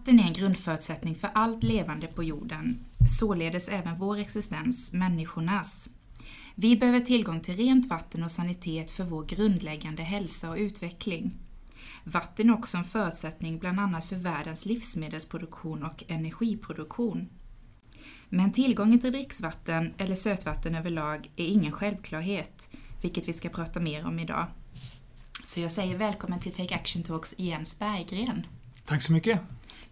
Vatten är en grundförutsättning för allt levande på jorden, således även vår existens, människornas. Vi behöver tillgång till rent vatten och sanitet för vår grundläggande hälsa och utveckling. Vatten är också en förutsättning bland annat för världens livsmedelsproduktion och energiproduktion. Men tillgången till dricksvatten eller sötvatten överlag är ingen självklarhet, vilket vi ska prata mer om idag. Så jag säger välkommen till Take Action Talks Jens Berggren. Tack så mycket.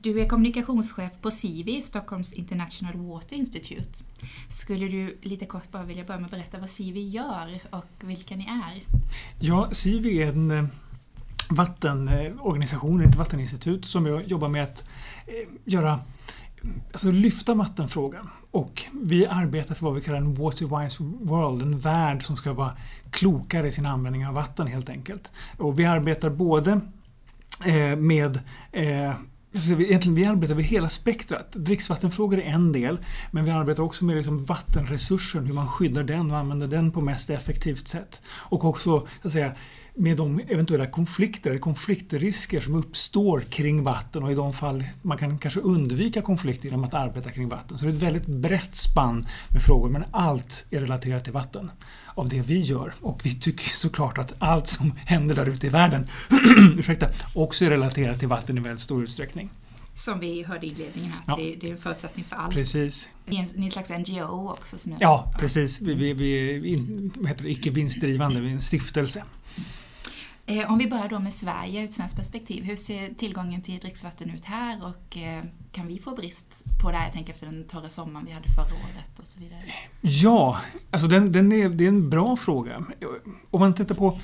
Du är kommunikationschef på Sivi, Stockholms International Water Institute. Skulle du lite kort bara vilja börja med att berätta vad Sivi gör och vilka ni är? Ja, Sivi är en eh, vattenorganisation, eh, ett vatteninstitut som jobbar med att eh, göra alltså lyfta vattenfrågan. Och vi arbetar för vad vi kallar en water-wise world, en värld som ska vara klokare i sin användning av vatten helt enkelt. Och vi arbetar både med så vi, Egentligen, vi arbetar över hela spektrat. Dricksvattenfrågor är en del, men vi arbetar också med liksom vattenresursen, hur man skyddar den och använder den på mest effektivt sätt. Och också så att säga, med de eventuella konflikter, konfliktrisker som uppstår kring vatten och i de fall man kan kanske undvika konflikter genom att arbeta kring vatten. Så det är ett väldigt brett spann med frågor men allt är relaterat till vatten av det vi gör. Och vi tycker såklart att allt som händer där ute i världen ursäkta, också är relaterat till vatten i väldigt stor utsträckning. Som vi hörde i inledningen här, ja. det, är en förutsättning för allt. Precis. Ni är en, slags NGO också? Som ja, precis. Vi, vi, vi är icke vinstdrivande, vi är en stiftelse. Eh, om vi börjar då med Sverige ur ett svenskt perspektiv. Hur ser tillgången till dricksvatten ut här och eh, kan vi få brist på det här? Jag tänker efter den torra sommaren vi hade förra året och så vidare. Ja, alltså den, den är, det är en bra fråga. Om man tittar på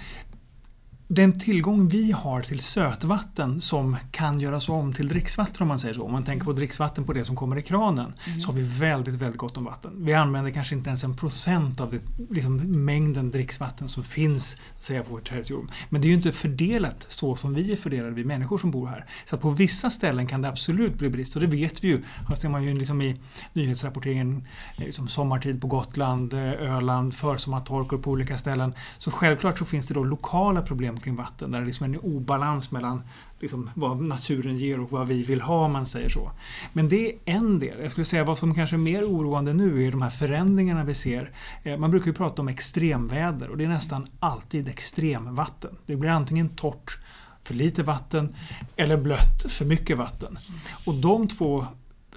den tillgång vi har till sötvatten som kan göras om till dricksvatten om man säger så. Om man tänker på dricksvatten på det som kommer i kranen mm. så har vi väldigt, väldigt gott om vatten. Vi använder kanske inte ens en procent av det, liksom, mängden dricksvatten som finns säga, på vårt territorium. Men det är ju inte fördelat så som vi är fördelade, vi människor som bor här. Så att på vissa ställen kan det absolut bli brist och det vet vi ju. Här ser man ju liksom i nyhetsrapporteringen liksom sommartid på Gotland, Öland, försommartorkor på olika ställen. Så självklart så finns det då lokala problem kring vatten där det liksom är en obalans mellan liksom vad naturen ger och vad vi vill ha om man säger så. Men det är en del. Jag skulle säga vad som kanske är mer oroande nu är de här förändringarna vi ser. Eh, man brukar ju prata om extremväder och det är nästan alltid extremvatten. Det blir antingen torrt för lite vatten eller blött för mycket vatten. Och de två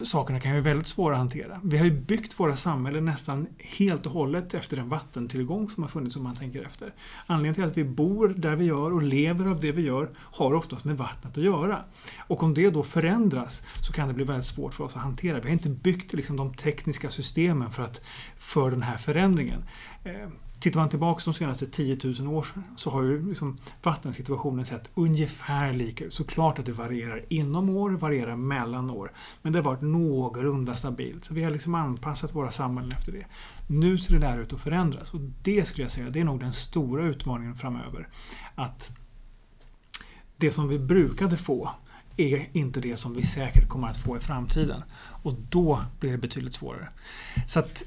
sakerna kan ju vara väldigt svåra att hantera. Vi har ju byggt våra samhällen nästan helt och hållet efter den vattentillgång som har funnits om man tänker efter. Anledningen till att vi bor där vi gör och lever av det vi gör har oftast med vattnet att göra. Och om det då förändras så kan det bli väldigt svårt för oss att hantera. Vi har inte byggt liksom de tekniska systemen för, att, för den här förändringen. Eh, Tittar man tillbaka de senaste 10 000 åren så har ju liksom vattensituationen sett ungefär lika ut. Såklart att det varierar inom år, varierar mellan år. Men det har varit någorlunda stabilt. Så vi har liksom anpassat våra samhällen efter det. Nu ser det där ut att förändras och det skulle jag säga, det är nog den stora utmaningen framöver. Att det som vi brukade få är inte det som vi säkert kommer att få i framtiden. Och då blir det betydligt svårare. Så att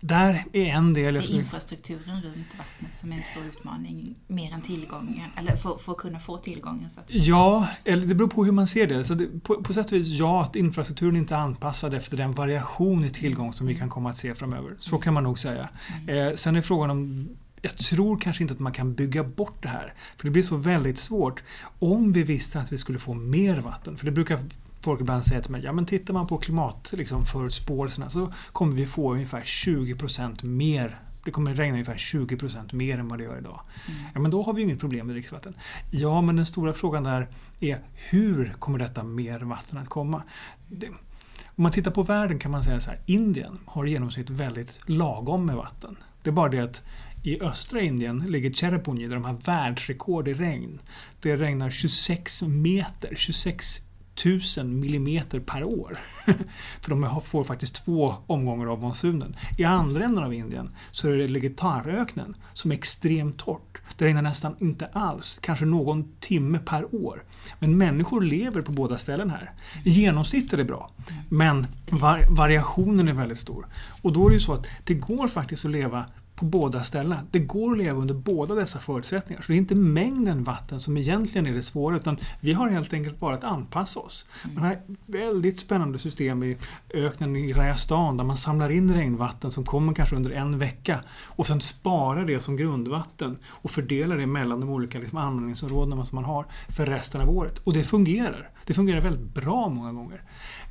där är en del. Det är infrastrukturen runt vattnet som är en stor utmaning, mer än tillgången, eller för, för att kunna få tillgången. Så att Ja, eller det beror på hur man ser det. Så det, på, på sätt och vis ja, att infrastrukturen inte är anpassad efter den variation i tillgång som vi kan komma att se framöver. Så kan man nog säga. Mm. Eh, sen är frågan om jag tror kanske inte att man kan bygga bort det här. För det blir så väldigt svårt. Om vi visste att vi skulle få mer vatten, för det brukar folk ibland säger till mig, ja men tittar man på klimatförutspåelserna liksom, så kommer vi få ungefär 20% mer det kommer regna ungefär 20% mer än vad det gör idag. Mm. Ja, men då har vi inget problem med dricksvatten. Ja, men den stora frågan där är hur kommer detta mer vatten att komma? Det, om man tittar på världen kan man säga så här, Indien har i genomsnitt väldigt lagom med vatten. Det är bara det att i östra Indien ligger Cherrapunji där de har världsrekord i regn. Det regnar 26 meter, 26 1000 millimeter per år. För de får faktiskt två omgångar av monsunen. I andra änden av Indien så är det Legitaröknen som är extremt torrt. Det regnar nästan inte alls, kanske någon timme per år. Men människor lever på båda ställen här. I genomsnitt är det bra, men var variationen är väldigt stor. Och då är det ju så att det går faktiskt att leva på båda ställena. Det går att leva under båda dessa förutsättningar. Så det är inte mängden vatten som egentligen är det svåra utan vi har helt enkelt bara att anpassa oss. Man har väldigt spännande system i öknen i Rajasthan där man samlar in regnvatten som kommer kanske under en vecka och sen sparar det som grundvatten och fördelar det mellan de olika liksom, användningsområdena som man har för resten av året. Och det fungerar. Det fungerar väldigt bra många gånger.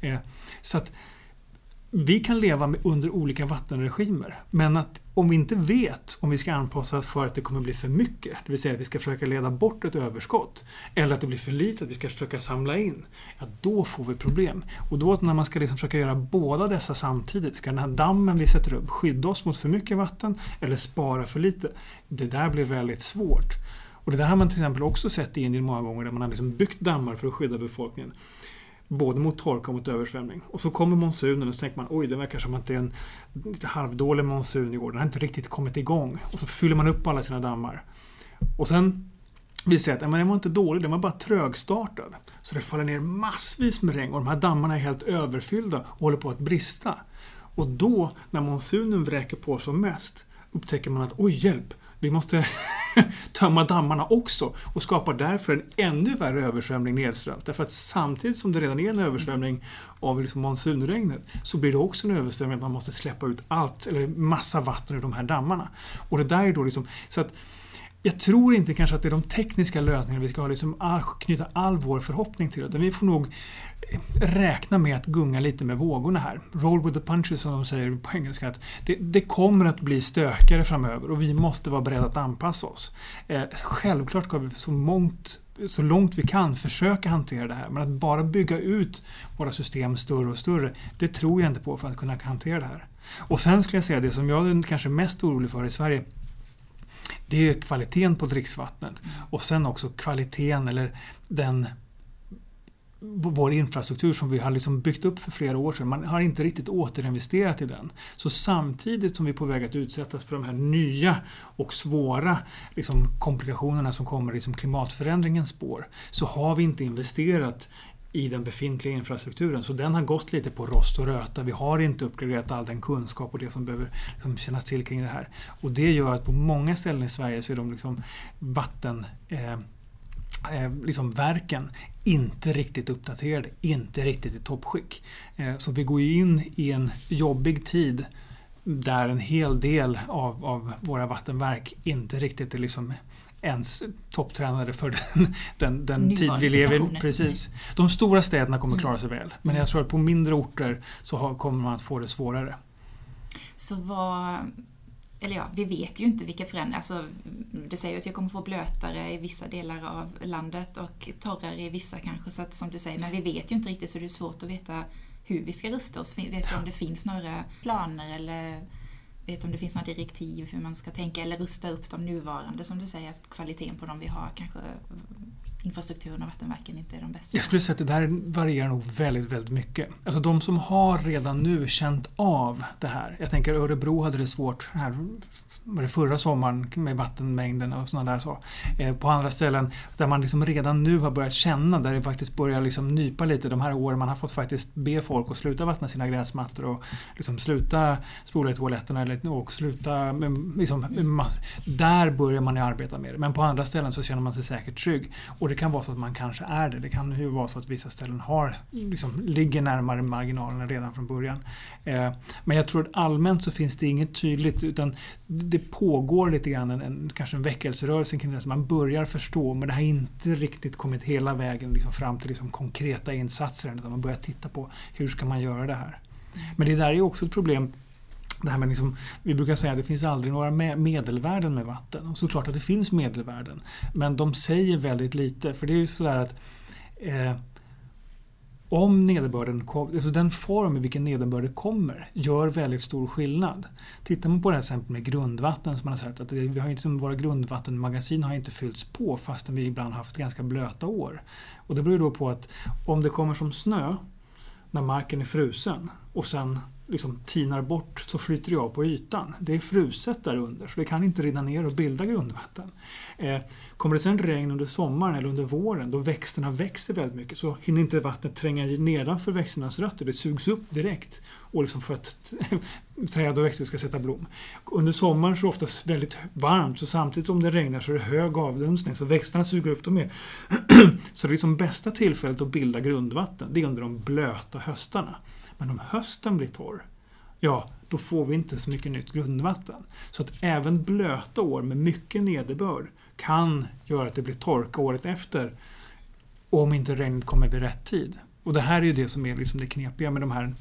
Eh, så att vi kan leva med, under olika vattenregimer. Men att om vi inte vet om vi ska anpassa oss för att det kommer bli för mycket, det vill säga att vi ska försöka leda bort ett överskott, eller att det blir för lite, att vi ska försöka samla in, ja då får vi problem. Och då när man ska liksom försöka göra båda dessa samtidigt, ska den här dammen vi sätter upp skydda oss mot för mycket vatten eller spara för lite? Det där blir väldigt svårt. Och det där har man till exempel också sett i Indien många gånger där man har liksom byggt dammar för att skydda befolkningen. Både mot torka och mot översvämning. Och så kommer monsunen och så tänker man oj det verkar som att det är en lite halvdålig monsun i år. Den har inte riktigt kommit igång. Och så fyller man upp alla sina dammar. Och sen visar det sig att men den var inte dålig, den var bara trögstartad. Så det faller ner massvis med regn och de här dammarna är helt överfyllda och håller på att brista. Och då, när monsunen vräker på som mest, upptäcker man att oj hjälp, vi måste tömma dammarna också och skapar därför en ännu värre översvämning nedströms. Därför att samtidigt som det redan är en översvämning av liksom monsunregnet så blir det också en översvämning att man måste släppa ut allt, eller massa vatten ur de här dammarna. Och det där är då liksom, så att jag tror inte kanske att det är de tekniska lösningarna vi ska liksom all, knyta all vår förhoppning till. Utan vi får nog räkna med att gunga lite med vågorna här. Roll with the punches som de säger på engelska. Att det, det kommer att bli stökigare framöver och vi måste vara beredda att anpassa oss. Eh, självklart ska vi så, mångt, så långt vi kan försöka hantera det här. Men att bara bygga ut våra system större och större, det tror jag inte på för att kunna hantera det här. Och sen skulle jag säga det som jag är kanske mest orolig för i Sverige det är kvaliteten på dricksvattnet. Och sen också kvaliteten eller den vår infrastruktur som vi har liksom byggt upp för flera år sedan. Man har inte riktigt återinvesterat i den. Så samtidigt som vi är på väg att utsättas för de här nya och svåra liksom, komplikationerna som kommer i liksom klimatförändringens spår så har vi inte investerat i den befintliga infrastrukturen. Så den har gått lite på rost och röta. Vi har inte uppgraderat all den kunskap och det som behöver liksom, kännas till kring det här. Och det gör att på många ställen i Sverige så är de liksom vatten eh, eh, liksom verken inte riktigt uppdaterade, inte riktigt i toppskick. Eh, så vi går in i en jobbig tid där en hel del av, av våra vattenverk inte riktigt är liksom ens topptränade för den, den, den tid vi lever i. Precis. De stora städerna kommer klara sig väl, men jag tror att på mindre orter så kommer man att få det svårare. Så vad eller ja, vi vet ju inte vilka förändringar. Alltså, det säger ju att jag kommer få blötare i vissa delar av landet och torrare i vissa kanske. Så att, som du säger, men vi vet ju inte riktigt så det är svårt att veta hur vi ska rusta oss. Vet du om det finns några planer eller vet om det finns några direktiv hur man ska tänka eller rusta upp de nuvarande som du säger, att kvaliteten på de vi har kanske infrastrukturen och vattenverken inte är de bästa. Jag skulle säga att det där varierar nog väldigt, väldigt mycket. Alltså de som har redan nu känt av det här. Jag tänker Örebro hade det svårt här, var det förra sommaren med vattenmängden och sådana där så. Eh, på andra ställen där man liksom redan nu har börjat känna, där det faktiskt börjar liksom nypa lite de här åren. Man har fått faktiskt be folk att sluta vattna sina gräsmattor och liksom sluta spola i toaletterna och sluta med, liksom, där börjar man ju arbeta med det. Men på andra ställen så känner man sig säkert trygg. Och det kan vara så att man kanske är det. Det kan ju vara så att vissa ställen har, liksom, ligger närmare marginalerna redan från början. Eh, men jag tror att allmänt så finns det inget tydligt utan det pågår lite grann en, en, kanske en väckelserörelse kring det. Så man börjar förstå men det har inte riktigt kommit hela vägen liksom fram till liksom konkreta insatser. Utan man börjar titta på hur ska man göra det här. Men det där är också ett problem det här med liksom, vi brukar säga att det finns aldrig några medelvärden med vatten. Och såklart att det finns medelvärden. Men de säger väldigt lite. För det är ju sådär att eh, om nederbörden, alltså den form i vilken nederbörden kommer gör väldigt stor skillnad. Tittar man på det här exempel med grundvatten som man har sett att vi har inte, våra grundvattenmagasin har inte fyllts på fastän vi ibland haft ganska blöta år. Och det beror då på att om det kommer som snö när marken är frusen och sen liksom tinar bort så flyter det av på ytan. Det är fruset där under så det kan inte rinna ner och bilda grundvatten. Eh, kommer det sen regn under sommaren eller under våren då växterna växer väldigt mycket så hinner inte vattnet tränga nedanför växternas rötter. Det sugs upp direkt och liksom för att träd och växter ska sätta blom. Under sommaren så är det oftast väldigt varmt så samtidigt som det regnar så är det hög avdunstning så växterna suger upp dem mer. så det är liksom bästa tillfället att bilda grundvatten det är under de blöta höstarna. Men om hösten blir torr, ja, då får vi inte så mycket nytt grundvatten. Så att även blöta år med mycket nederbörd kan göra att det blir torka året efter om inte regnet kommer vid rätt tid. Och det här är ju det som är liksom det knepiga med de här,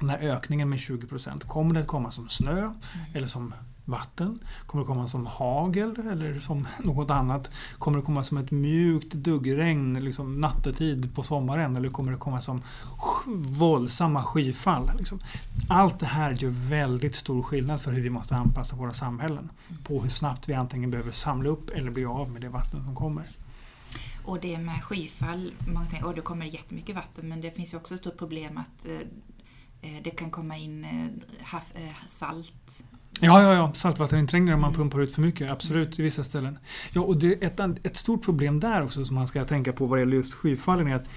den här ökningen med 20% Kommer det att komma som snö mm. eller som vatten? Kommer det komma som hagel eller som något annat? Kommer det komma som ett mjukt duggregn liksom nattetid på sommaren eller kommer det komma som våldsamma skyfall? Liksom? Allt det här gör väldigt stor skillnad för hur vi måste anpassa våra samhällen. På hur snabbt vi antingen behöver samla upp eller bli av med det vatten som kommer. Och det med skyfall, många tänker att det kommer jättemycket vatten men det finns ju också ett stort problem att eh, eh, det kan komma in eh, salt Ja, ja, ja. saltvatteninträngningar om man mm. pumpar ut för mycket. Absolut, i vissa ställen. Ja, och det, ett, ett stort problem där också som man ska tänka på vad gäller just skyfallen är att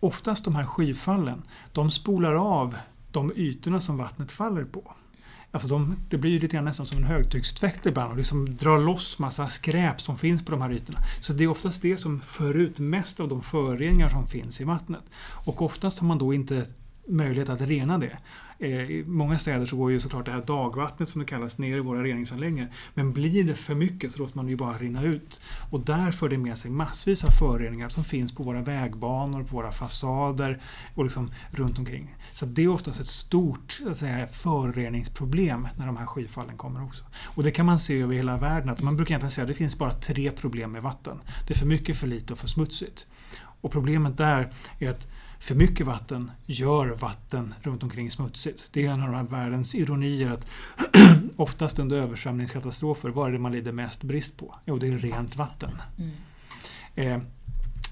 oftast de här skyfallen, de spolar av de ytorna som vattnet faller på. Alltså de, det blir ju lite grann nästan som en högtryckstvätt ibland och liksom drar loss massa skräp som finns på de här ytorna. Så det är oftast det som för ut mest av de föroreningar som finns i vattnet. Och oftast har man då inte möjlighet att rena det. Eh, I många städer så går ju såklart det här dagvattnet som det kallas ner i våra reningsanläggningar. Men blir det för mycket så låter man det ju bara rinna ut. Och där för det med sig massvis av föroreningar som finns på våra vägbanor, på våra fasader och liksom runt omkring. Så det är oftast ett stort att säga, föroreningsproblem när de här skyfallen kommer också. Och det kan man se över hela världen. Att man brukar egentligen säga att det finns bara tre problem med vatten. Det är för mycket, för lite och för smutsigt. Och problemet där är att för mycket vatten gör vatten runt omkring smutsigt. Det är en av världens ironier att oftast under översvämningskatastrofer, vad är det man lider mest brist på? Jo, det är rent vatten. Mm. Eh,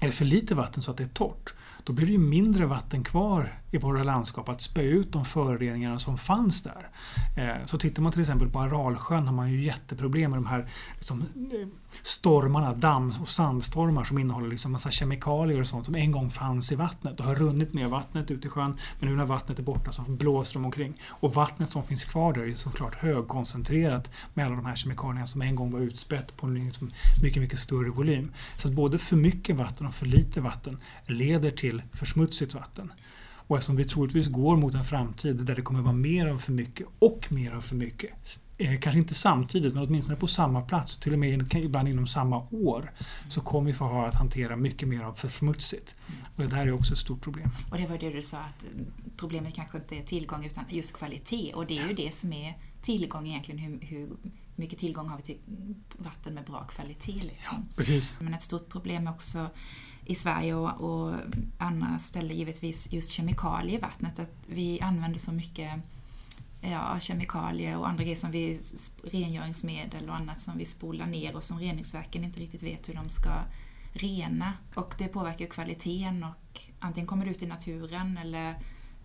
är det för lite vatten så att det är torrt, då blir det ju mindre vatten kvar i våra landskap att spä ut de föroreningarna som fanns där. Eh, så tittar man till exempel på Aralsjön har man ju jätteproblem med de här liksom, eh, stormarna, damm och sandstormar som innehåller liksom massa kemikalier och sånt som en gång fanns i vattnet och har runnit ner vattnet ut i sjön. Men nu när vattnet är borta så blåser de omkring. Och vattnet som finns kvar där är såklart högkoncentrerat med alla de här kemikalierna som en gång var utspätt på en liksom mycket, mycket större volym. Så att både för mycket vatten och för lite vatten leder till för smutsigt vatten. Och eftersom vi troligtvis går mot en framtid där det kommer vara mer av för mycket och mer av för mycket. Eh, kanske inte samtidigt men åtminstone på samma plats, till och med ibland inom samma år. Så kommer vi få ha att hantera mycket mer av för smutsigt. Och det där är också ett stort problem. Och det var det du sa att problemet kanske inte är tillgång utan just kvalitet. Och det är ju det som är tillgång egentligen. Hur, hur mycket tillgång har vi till vatten med bra kvalitet? Liksom. Ja, precis. Men ett stort problem är också i Sverige och, och andra ställen givetvis just kemikalier i vattnet. Att vi använder så mycket ja, kemikalier och andra grejer som vi, rengöringsmedel och annat som vi spolar ner och som reningsverken inte riktigt vet hur de ska rena. Och det påverkar kvaliteten och antingen kommer det ut i naturen eller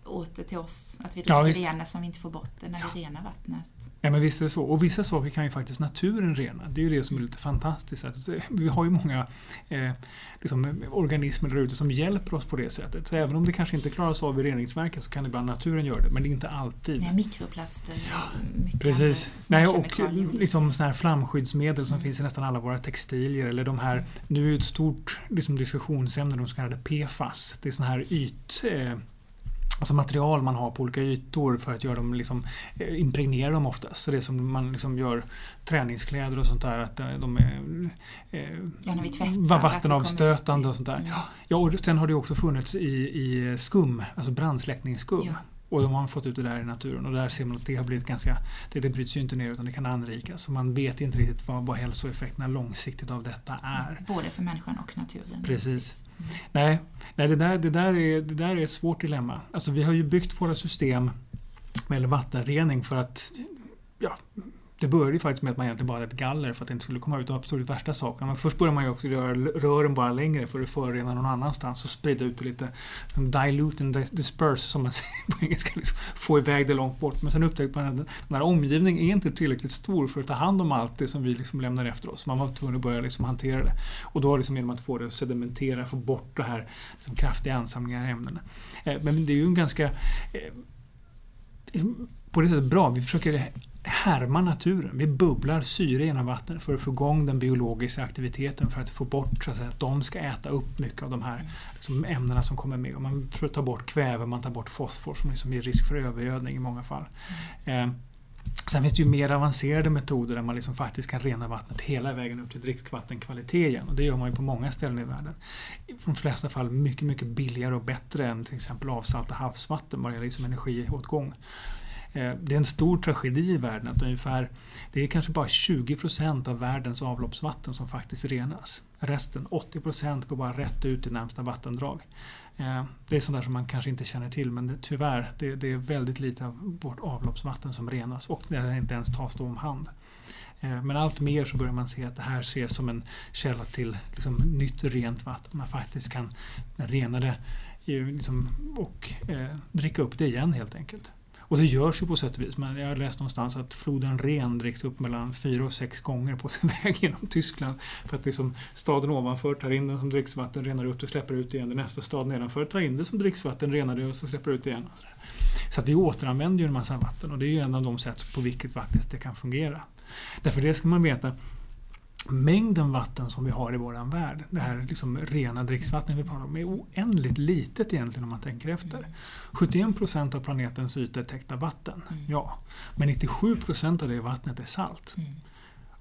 åter till oss. Att vi dricker ja, det ena som vi inte får bort det när ja. vi renar vattnet. Ja men visst är det så. Och vissa saker kan ju faktiskt naturen rena. Det är ju det som är lite fantastiskt. Att vi har ju många eh, liksom, organismer där ute som hjälper oss på det sättet. Så även om det kanske inte klaras av i reningsverket så kan ibland naturen göra det. Men det är inte alltid. Nej, mikroplaster. Precis. Nej, och liksom såna här flamskyddsmedel som mm. finns i nästan alla våra textilier. Eller de här, nu är det ett stort liksom, diskussionsämne, de så kallade PFAS. Det är såna här yt... Eh, alltså material man har på olika ytor för att göra dem liksom, eh, impregnera dem oftast. Så det som man liksom gör träningskläder och sånt där, att eh, de är eh, ja, vattenavstötande och sånt där. Mm. Ja, och sen har det också funnits i, i skum, alltså brandsläckningsskum. Ja. Och de har fått ut det där i naturen och där ser man att det har blivit ganska, det, det bryts ju inte ner utan det kan anrikas. Så man vet inte riktigt vad, vad hälsoeffekterna långsiktigt av detta är. Både för människan och naturen. Precis. Mm. Nej, nej det, där, det, där är, det där är ett svårt dilemma. Alltså vi har ju byggt våra system med vattenrening för att ja, det började ju faktiskt med att man egentligen bara hade ett galler för att det inte skulle komma ut de absolut värsta sakerna. Men först började man ju också göra rören bara längre för att förorena någon annanstans och sprida ut det lite. Som dilute and disperse som man säger på engelska. Liksom, få iväg det långt bort. Men sen upptäckte man att den här omgivningen är inte tillräckligt stor för att ta hand om allt det som vi liksom lämnar efter oss. Man var tvungen att börja liksom hantera det. Och då liksom genom att få det att sedimentera, få bort det här liksom kraftiga ansamlingar av ämnena. Eh, men det är ju en ganska eh, på det sättet bra. Vi försöker härma naturen. Vi bubblar syre genom vattnet för att få igång den biologiska aktiviteten för att få bort så att, säga, att de ska äta upp mycket av de här liksom, ämnena som kommer med. Och man för att ta bort kväve, man tar bort fosfor som liksom ger risk för övergödning i många fall. Mm. Eh, Sen finns det ju mer avancerade metoder där man liksom faktiskt kan rena vattnet hela vägen upp till dricksvattenkvalitet igen. Och det gör man ju på många ställen i världen. I de flesta fall mycket, mycket billigare och bättre än till exempel avsalta havsvatten vad det gäller liksom energiåtgång. Eh, det är en stor tragedi i världen att ungefär, det är kanske bara 20 procent av världens avloppsvatten som faktiskt renas. Resten, 80 procent, går bara rätt ut i närmsta vattendrag. Eh, det är sånt där som man kanske inte känner till men det, tyvärr, det, det är väldigt lite av vårt avloppsvatten som renas och det inte ens tas om hand. Eh, men allt mer så börjar man se att det här ses som en källa till liksom, nytt rent vatten. Man faktiskt kan rena det liksom, och eh, dricka upp det igen helt enkelt. Och det görs ju på sätt och vis. Men jag har läst någonstans att floden Ren dricks upp mellan fyra och sex gånger på sin väg genom Tyskland. För att liksom staden ovanför tar in den som dricksvatten, renar upp det, släpper ut det igen. Den nästa stad nedanför tar in det som dricksvatten, renar det och så släpper ut det igen. Så att vi återanvänder ju en massa vatten och det är ju en av de sätt på vilket faktiskt det kan fungera. Därför det ska man veta mängden vatten som vi har i vår värld, det här liksom rena dricksvattnet vi pratar om, är oändligt litet egentligen om man tänker efter. 71 procent av planetens yta är täckt av vatten, mm. ja. Men 97 procent av det vattnet är salt. Mm.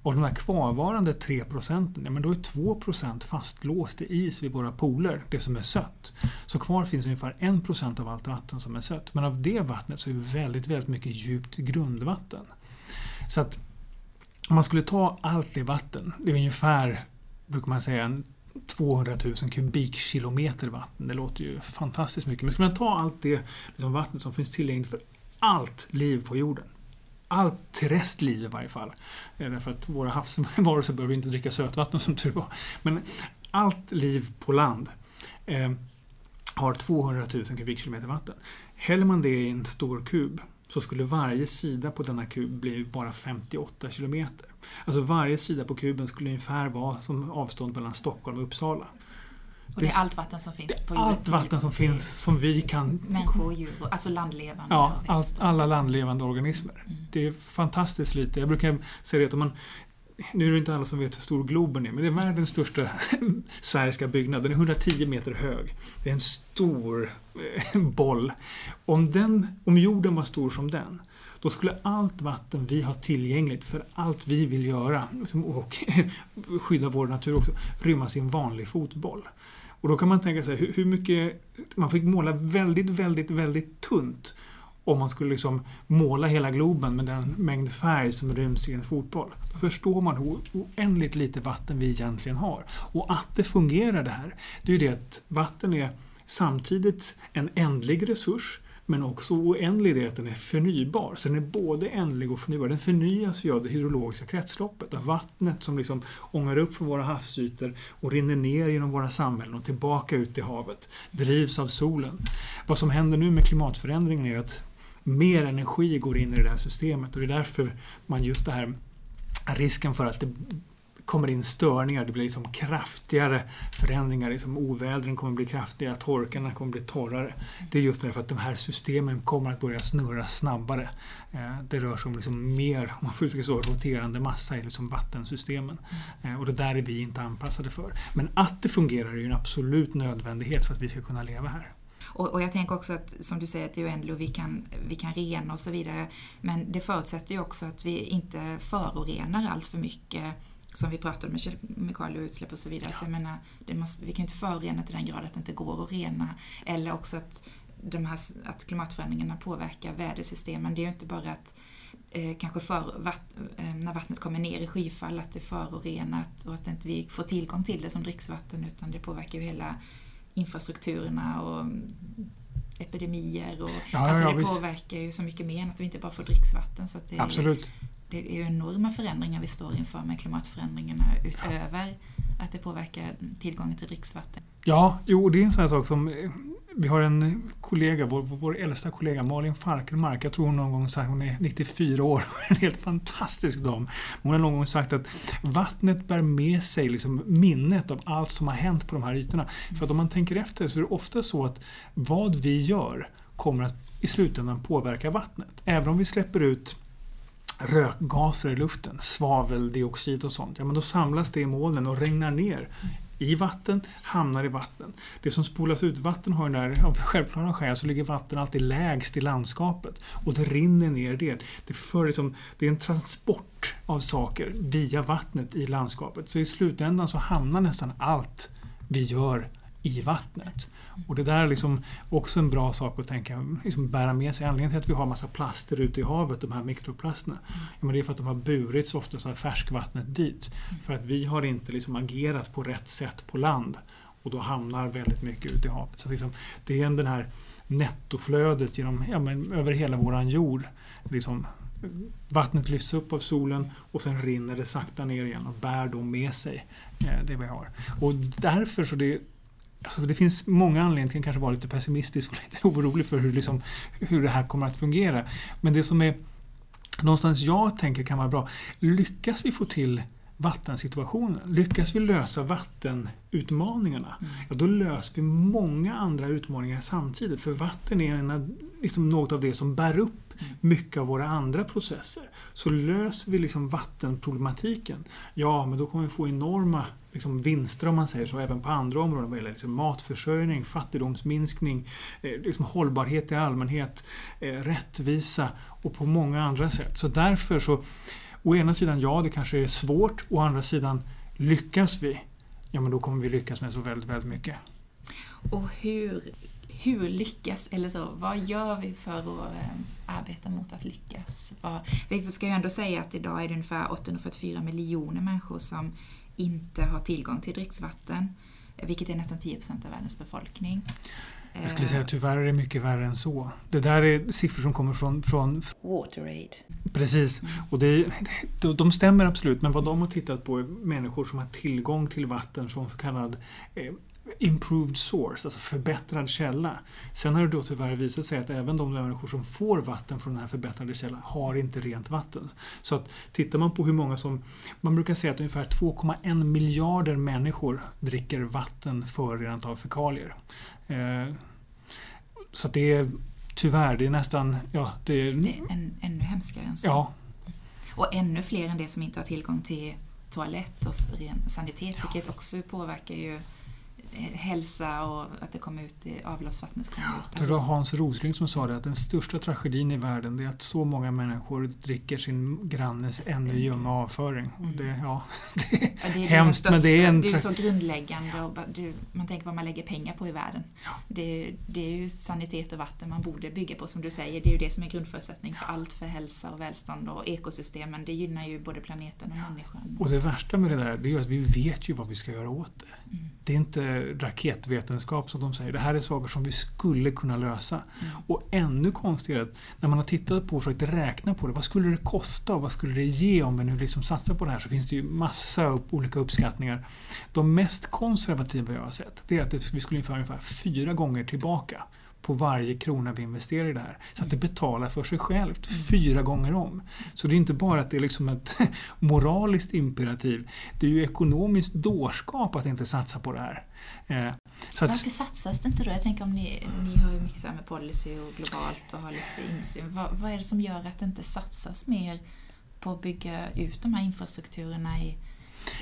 Och de här kvarvarande 3 procenten, ja, men då är 2 procent fastlåst i is vid våra poler, det som är sött. Så kvar finns ungefär 1 procent av allt vatten som är sött. Men av det vattnet så är väldigt, väldigt mycket djupt grundvatten. Så att om man skulle ta allt det vatten, det är ungefär, brukar man säga, 200 000 kubikkilometer vatten. Det låter ju fantastiskt mycket. Men skulle man ta allt det liksom vatten som finns tillgängligt för allt liv på jorden. Allt terrest liv i varje fall. Eh, därför att våra havsvarelser behöver inte dricka sötvatten som tur var. Men allt liv på land eh, har 200 000 kubikkilometer vatten. Häller man det i en stor kub så skulle varje sida på denna kub bli bara 58 kilometer. Alltså varje sida på kuben skulle ungefär vara som avstånd mellan Stockholm och Uppsala. Och det är allt vatten som finns på jorden? Allt vatten som finns som vi kan... Människor och djur, alltså landlevande. Ja, allt, alla landlevande organismer. Mm. Det är fantastiskt lite. Jag brukar säga att om man nu är det inte alla som vet hur stor Globen är, men det är världens största sfäriska byggnad. Den är 110 meter hög. Det är en stor eh, boll. Om, den, om jorden var stor som den, då skulle allt vatten vi har tillgängligt för allt vi vill göra liksom, och skydda vår natur också, rymmas i en vanlig fotboll. Och då kan man tänka sig hur mycket... Man fick måla väldigt, väldigt, väldigt tunt om man skulle liksom måla hela Globen med den mängd färg som ryms i en fotboll. Då förstår man hur oändligt lite vatten vi egentligen har. Och att det fungerar det här, det är ju det att vatten är samtidigt en ändlig resurs men också oändlig det att den är förnybar. Så den är både ändlig och förnybar. Den förnyas ju av det hydrologiska kretsloppet. Av vattnet som liksom ångar upp från våra havsytor och rinner ner genom våra samhällen och tillbaka ut i havet. Drivs av solen. Vad som händer nu med klimatförändringen är att mer energi går in i det här systemet och det är därför man just det här risken för att det kommer in störningar, det blir liksom kraftigare förändringar. Liksom ovädren kommer bli kraftigare, torkarna kommer bli torrare. Det är just därför att de här systemen kommer att börja snurra snabbare. Eh, det rör sig om liksom mer, om man får uttrycka så, roterande massa i liksom vattensystemen. Mm. Och det där är vi inte anpassade för. Men att det fungerar är ju en absolut nödvändighet för att vi ska kunna leva här. Och, och, jag tänker också att, som du säger, att det är oändligt och vi kan, vi kan rena och så vidare. Men det förutsätter ju också att vi inte förorenar allt för mycket som vi pratade med kemikalier och utsläpp och så vidare. Ja. Så jag menar, måste, vi kan inte förorena till den grad att det inte går att rena. Eller också att, de här, att klimatförändringarna påverkar vädersystemen. Det är ju inte bara att eh, kanske för, vatt, eh, när vattnet kommer ner i skyfall att det är förorenat och att inte vi får tillgång till det som dricksvatten utan det påverkar ju hela infrastrukturerna och epidemier. Och, ja, alltså ja, det visst. påverkar ju så mycket mer än att vi inte bara får dricksvatten. Så det Absolut. det är ju enorma förändringar vi står inför med klimatförändringarna utöver att det påverkar tillgången till dricksvatten. Ja, jo, det är en sån här sak som vi har en kollega, vår, vår äldsta kollega Malin Falkenmark, jag tror hon någon gång sagt, hon är 94 år, en helt fantastisk dam. Hon har någon gång sagt att vattnet bär med sig liksom minnet av allt som har hänt på de här ytorna. För att om man tänker efter så är det ofta så att vad vi gör kommer att i slutändan påverka vattnet. Även om vi släpper ut rökgaser i luften, svaveldioxid och sånt, ja men då samlas det i molnen och regnar ner i vatten, hamnar i vatten. Det som spolas ut, vatten har ju där, av självklara skäl så ligger vatten alltid lägst i landskapet och det rinner ner det. Det, för liksom, det är en transport av saker via vattnet i landskapet. Så i slutändan så hamnar nästan allt vi gör i vattnet. Och det där är liksom också en bra sak att tänka, liksom bära med sig. Anledningen till att vi har massa plaster ute i havet, de här mikroplasterna, mm. ja, men det är för att de har burits ofta så här färskvattnet dit. Mm. För att vi har inte liksom agerat på rätt sätt på land. Och då hamnar väldigt mycket ute i havet. Så liksom, det är den här nettoflödet genom, ja, men, över hela våran jord. Liksom, vattnet lyfts upp av solen och sen rinner det sakta ner igen och bär då med sig eh, det vi har. Och därför så det Alltså det finns många anledningar till att kanske vara lite pessimistisk och lite orolig för hur, liksom, hur det här kommer att fungera. Men det som är någonstans jag tänker kan vara bra, lyckas vi få till vattensituationen, lyckas vi lösa vattenutmaningarna, mm. ja, då löser vi många andra utmaningar samtidigt. För vatten är en, liksom något av det som bär upp mycket av våra andra processer. Så löser vi liksom vattenproblematiken, ja men då kommer vi få enorma liksom vinster om man säger så, även på andra områden vad gäller liksom matförsörjning, fattigdomsminskning, eh, liksom hållbarhet i allmänhet, eh, rättvisa och på många andra sätt. Så därför så, å ena sidan ja, det kanske är svårt, å andra sidan lyckas vi, ja men då kommer vi lyckas med så väldigt, väldigt mycket. Och hur hur lyckas, eller så, vad gör vi för att eh, arbeta mot att lyckas? Vad, vi ska ju ändå säga att idag är det ungefär 844 miljoner människor som inte har tillgång till dricksvatten, vilket är nästan 10 procent av världens befolkning. Jag skulle säga att tyvärr är det mycket värre än så. Det där är siffror som kommer från... från WaterAid. Precis. Mm. Och det, de stämmer absolut, men vad de har tittat på är människor som har tillgång till vatten från så kallad eh, improved source, alltså förbättrad källa. Sen har det då tyvärr visat sig att även de människor som får vatten från den här förbättrade källan har inte rent vatten. Så att tittar man på hur många som, man brukar säga att ungefär 2,1 miljarder människor dricker vatten förorenat av fekalier. Eh, så det är tyvärr, det är nästan, ja det är... Det är en, ännu hemskare än så. Ja. Och ännu fler än det som inte har tillgång till toalett och ren sanitet, ja. vilket också påverkar ju hälsa och att det kommer ut i avloppsvattnet. Kommer ut. Det var Hans Rosling som sa det, att den största tragedin i världen är att så många människor dricker sin grannes ännu ljumma avföring. Mm. Det, ja, det är, ja, det är hemskt, största, men det är en... Det är så grundläggande. Ja. Och man tänker vad man lägger pengar på i världen. Ja. Det, det, är ju sanitet och vatten man borde bygga på, som du säger. Det är ju det som är grundförutsättning för allt, för hälsa och välstånd och ekosystemen. Det gynnar ju både planeten och människan. Och det värsta med det där, det är att vi vet ju vad vi ska göra åt det. Det är inte raketvetenskap som de säger. Det här är saker som vi skulle kunna lösa. Mm. Och ännu konstigare, när man har tittat på och försökt räkna på det. Vad skulle det kosta och vad skulle det ge om vi nu liksom satsar på det här? Så finns det ju massa upp, olika uppskattningar. De mest konservativa jag har sett, det är att vi skulle införa ungefär fyra gånger tillbaka på varje krona vi investerar i det här. Så att det betalar för sig självt mm. fyra gånger om. Så det är inte bara att det är liksom ett moraliskt imperativ. Det är ju ekonomiskt dårskap att inte satsa på det här. Eh, så Varför satsas det inte då? Jag tänker om ni, ni har ju mycket så med policy och globalt och har lite insyn. Vad, vad är det som gör att det inte satsas mer på att bygga ut de här infrastrukturerna i,